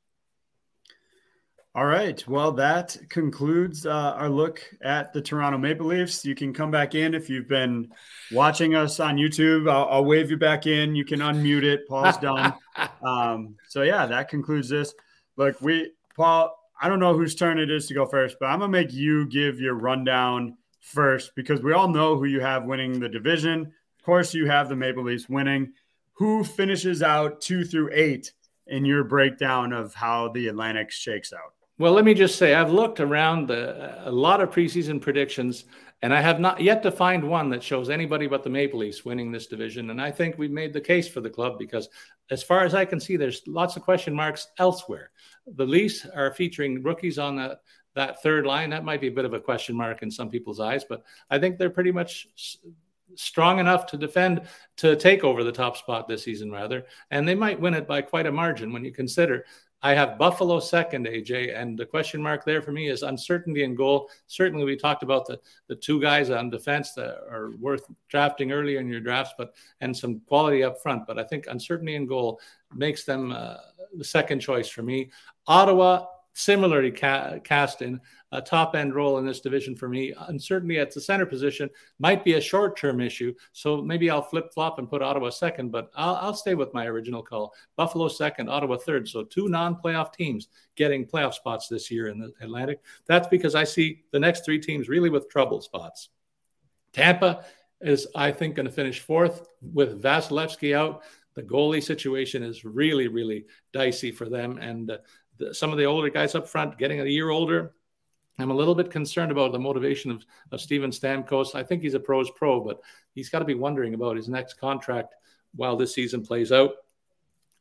All right. Well, that concludes uh, our look at the Toronto Maple Leafs. You can come back in if you've been watching us on YouTube. I'll, I'll wave you back in. You can unmute it. Paul's done. [LAUGHS] Um, so, yeah, that concludes this. Look, we, Paul, I don't know whose turn it is to go first, but I'm gonna make you give your rundown first because we all know who you have winning the division. Of course, you have the Maple Leafs winning. Who finishes out two through eight in your breakdown of how the Atlantic shakes out? Well, let me just say I've looked around the, a lot of preseason predictions, and I have not yet to find one that shows anybody but the Maple Leafs winning this division. And I think we've made the case for the club because, as far as I can see, there's lots of question marks elsewhere. The Leafs are featuring rookies on that that third line. That might be a bit of a question mark in some people's eyes, but I think they're pretty much strong enough to defend to take over the top spot this season rather and they might win it by quite a margin when you consider I have Buffalo second, AJ, and the question mark there for me is uncertainty in goal. Certainly, we talked about the the two guys on defense that are worth drafting earlier in your drafts, but and some quality up front. But I think uncertainty in goal makes them uh, the second choice for me. Ottawa similarly ca- cast in a top end role in this division for me. Uncertainty at the center position might be a short term issue. So maybe I'll flip flop and put Ottawa second, but I'll, I'll stay with my original call. Buffalo second, Ottawa third. So two non playoff teams getting playoff spots this year in the Atlantic. That's because I see the next three teams really with trouble spots. Tampa is, I think, going to finish fourth with Vasilevskiy out. The goalie situation is really, really dicey for them. And uh, the, some of the older guys up front getting a year older, I'm a little bit concerned about the motivation of, of Steven Stamkos. I think he's a pro's pro, but he's got to be wondering about his next contract while this season plays out.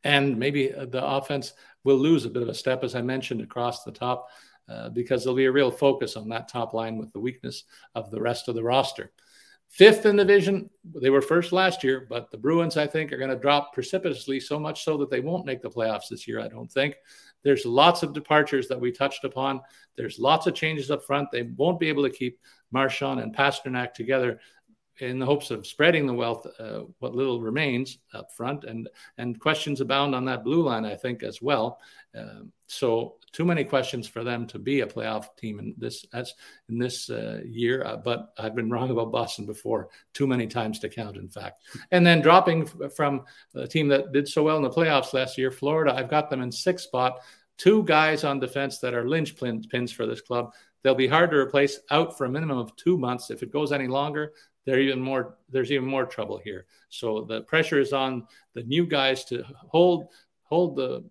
And maybe uh, the offense will lose a bit of a step, as I mentioned, across the top, uh, because there'll be a real focus on that top line with the weakness of the rest of the roster. Fifth in the division, they were first last year, but the Bruins, I think, are going to drop precipitously so much so that they won't make the playoffs this year, I don't think. There's lots of departures that we touched upon. There's lots of changes up front. They won't be able to keep Marchand and Pastrnak together in the hopes of spreading the wealth, uh, what little remains up front, and and questions abound on that blue line, I think, as well. Um, so too many questions for them to be a playoff team in this in this uh, year. Uh, but I've been wrong about Boston before, too many times to count, in fact. And then dropping from the team that did so well in the playoffs last year, Florida. I've got them in sixth spot. Two guys on defense that are linchpins for this club. They'll be hard to replace out for a minimum of two months. If it goes any longer, there even more there's even more trouble here. So the pressure is on the new guys to hold hold the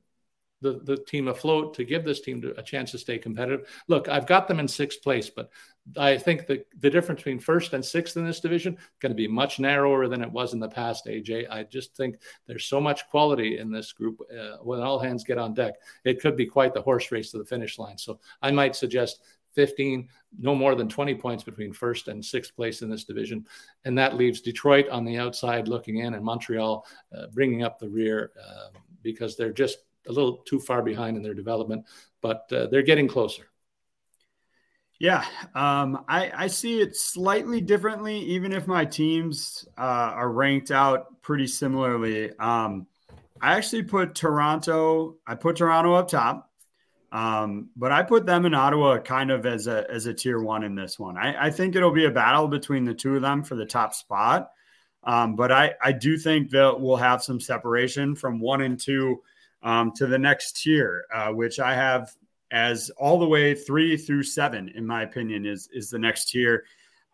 the, the team afloat to give this team a chance to stay competitive. Look, I've got them in sixth place, but I think the, the difference between first and sixth in this division is going to be much narrower than it was in the past, AJ. I just think there's so much quality in this group. Uh, when all hands get on deck, it could be quite the horse race to the finish line. So I might suggest 15, no more than 20 points between first and sixth place in this division. And that leaves Detroit on the outside looking in and Montreal uh, bringing up the rear uh, because they're just a little too far behind in their development, but uh, they're getting closer. Yeah, um, I, I, see it slightly differently, even if my teams uh, are ranked out pretty similarly. Um, I actually put Toronto, I put Toronto up top. Um, but I put them in Ottawa kind of as a as a tier one in this one. I, I think it'll be a battle between the two of them for the top spot. Um, but I, I do think that we'll have some separation from one and two um, to the next tier, uh, which I have as all the way three through seven, in my opinion, is is the next tier.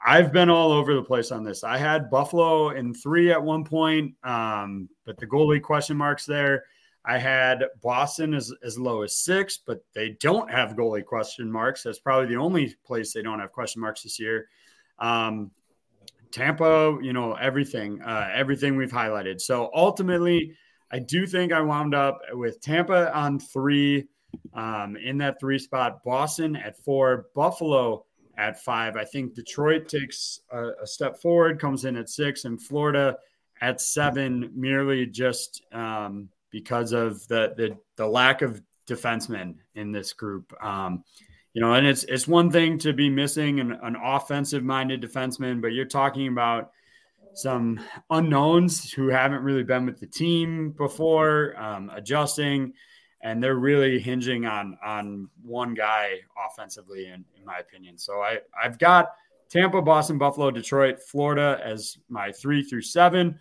I've been all over the place on this. I had Buffalo in three at one point, um, but the goalie question marks there. I had Boston as, as low as six, but they don't have goalie question marks. That's probably the only place they don't have question marks this year. Um, Tampa, you know, everything, uh, everything we've highlighted. So ultimately, I do think I wound up with Tampa on three, um, in that three spot, Boston at four, Buffalo at five. I think Detroit takes a, a step forward, comes in at six, and Florida at seven, merely just um, because of the the, the lack of defensemen in this group. Um, you know, and it's it's one thing to be missing an, an offensive minded defenseman, but you're talking about some unknowns who haven't really been with the team before, um, adjusting, and they're really hinging on on one guy offensively, in, in my opinion. So I I've got Tampa, Boston, Buffalo, Detroit, Florida as my three through seven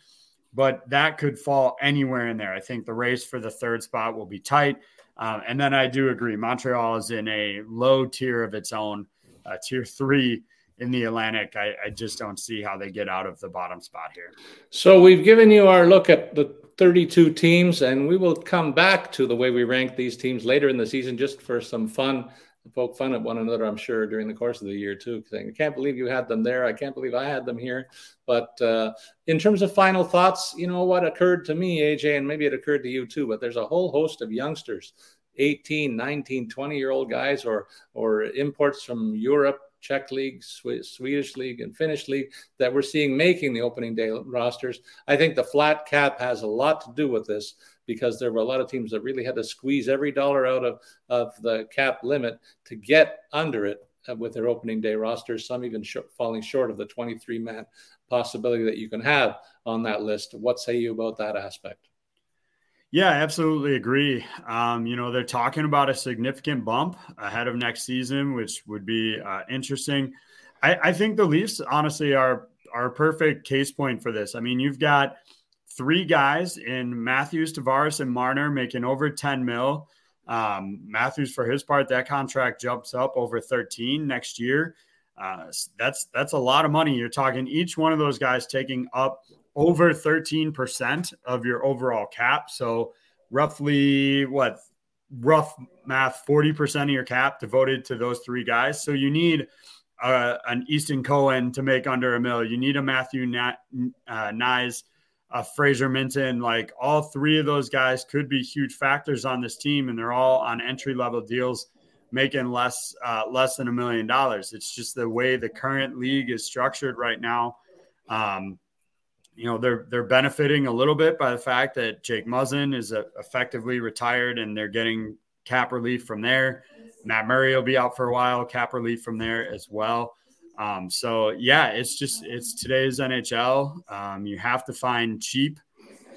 but that could fall anywhere in there. I think the race for the third spot will be tight. Um, and then I do agree, Montreal is in a low tier of its own, uh, tier three in the Atlantic. I, I, just don't see how they get out of the bottom spot here. So we've given you our look at the 32 teams, and we will come back to the way we rank these teams later in the season just for some fun poke fun at one another, I'm sure, during the course of the year too, saying, "I can't believe you had them there. I can't believe I had them here." But uh, in terms of final thoughts, you know what occurred to me, AJ, and maybe it occurred to you too. But there's a whole host of youngsters, 18, 19, 20 year old guys, or or imports from Europe. Czech league, Swedish league, and Finnish league that we're seeing making the opening day rosters. I think the flat cap has a lot to do with this because there were a lot of teams that really had to squeeze every dollar out of, of the cap limit to get under it uh, with their opening day rosters, some even sh- falling short of the 23 man possibility that you can have on that list. What say you about that aspect? Yeah, I absolutely agree. Um, you know, they're talking about a significant bump ahead of next season, which would be uh, interesting. I, I think the Leafs honestly are are a perfect case point for this. I mean, you've got three guys in Matthews, Tavares, and Marner making over 10 mil. Um, Matthews, for his part, that contract jumps up over 13 next year. Uh, that's that's a lot of money. You're talking each one of those guys taking up over 13% of your overall cap. So roughly what rough math 40% of your cap devoted to those three guys. So you need uh, an Easton Cowan to make under a mill. You need a Matthew Na- uh, a Fraser Minten. Like all three of those guys could be huge factors on this team, and they're all on entry level deals, making less uh, less than a million dollars. It's just the way the current league is structured right now. Um, you know they're they're benefiting a little bit by the fact that Jake Muzzin is uh, effectively retired, and they're getting cap relief from there. Matt Murray will be out for a while, cap relief from there as well. Um, so yeah, it's just it's today's NHL. Um, you have to find cheap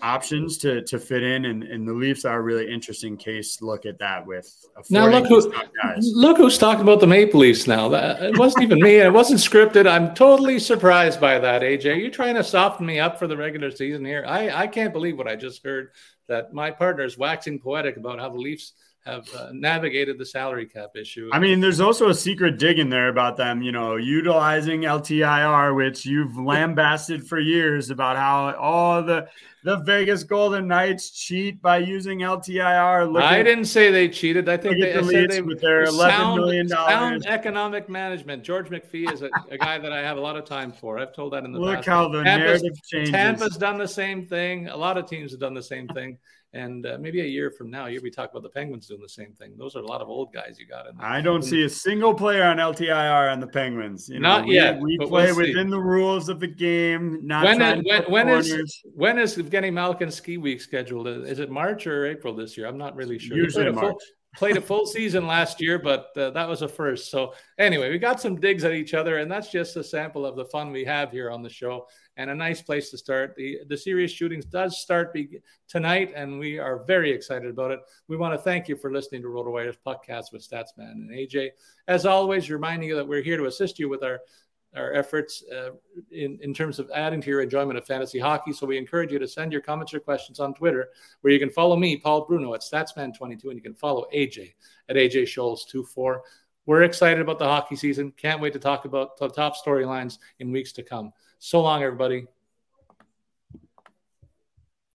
options to to fit in, and, and the Leafs are a really interesting case. Look at that with now look who look who's talking about the Maple Leafs now. That, it wasn't even me. It wasn't scripted. I'm totally surprised by that. AJ, are you trying to soften me up for the regular season here? I I can't believe what I just heard. That my partner is waxing poetic about how the Leafs have uh, navigated the salary cap issue. I mean, there's also a secret dig in there about them, you know, utilizing LTIR, which you've [LAUGHS] lambasted for years about how all oh, the the Vegas Golden Knights cheat by using LTIR. Look I at, didn't say they cheated. I think they, the I said they with their eleven million dollars. economic management. George McPhee is a, a, guy that I have a lot of time for. I've told that in the Look past. Look how the Tampa's, narrative changes. Tampa's done the same thing. A lot of teams have done the same thing. And uh, maybe a year from now, you'll be talking about the Penguins doing the same thing. Those are a lot of old guys you got in there. I don't see a single player on LTIR on the Penguins. You know, not yet. We, we play we'll within the rules of the game. Not when is, when, when is when is Evgeny Malkin ski week scheduled? Is it March or April this year? I'm not really sure. Usually March. Full, played a full season last year, but uh, that was a first. So anyway, we got some digs at each other, and that's just a sample of the fun we have here on the show and a nice place to start. The the serious shootings does start be, tonight, and we are very excited about it. We want to thank you for listening to RotoWire's podcast with Statsman and AJ. As always, reminding you that we're here to assist you with our our efforts uh, in, in terms of adding to your enjoyment of fantasy hockey. So we encourage you to send your comments or questions on Twitter, where you can follow me, Paul Bruno, at Statsman22, and you can follow AJ at AJ Scholes24. We're excited about the hockey season. Can't wait to talk about the top storylines in weeks to come. So long, everybody.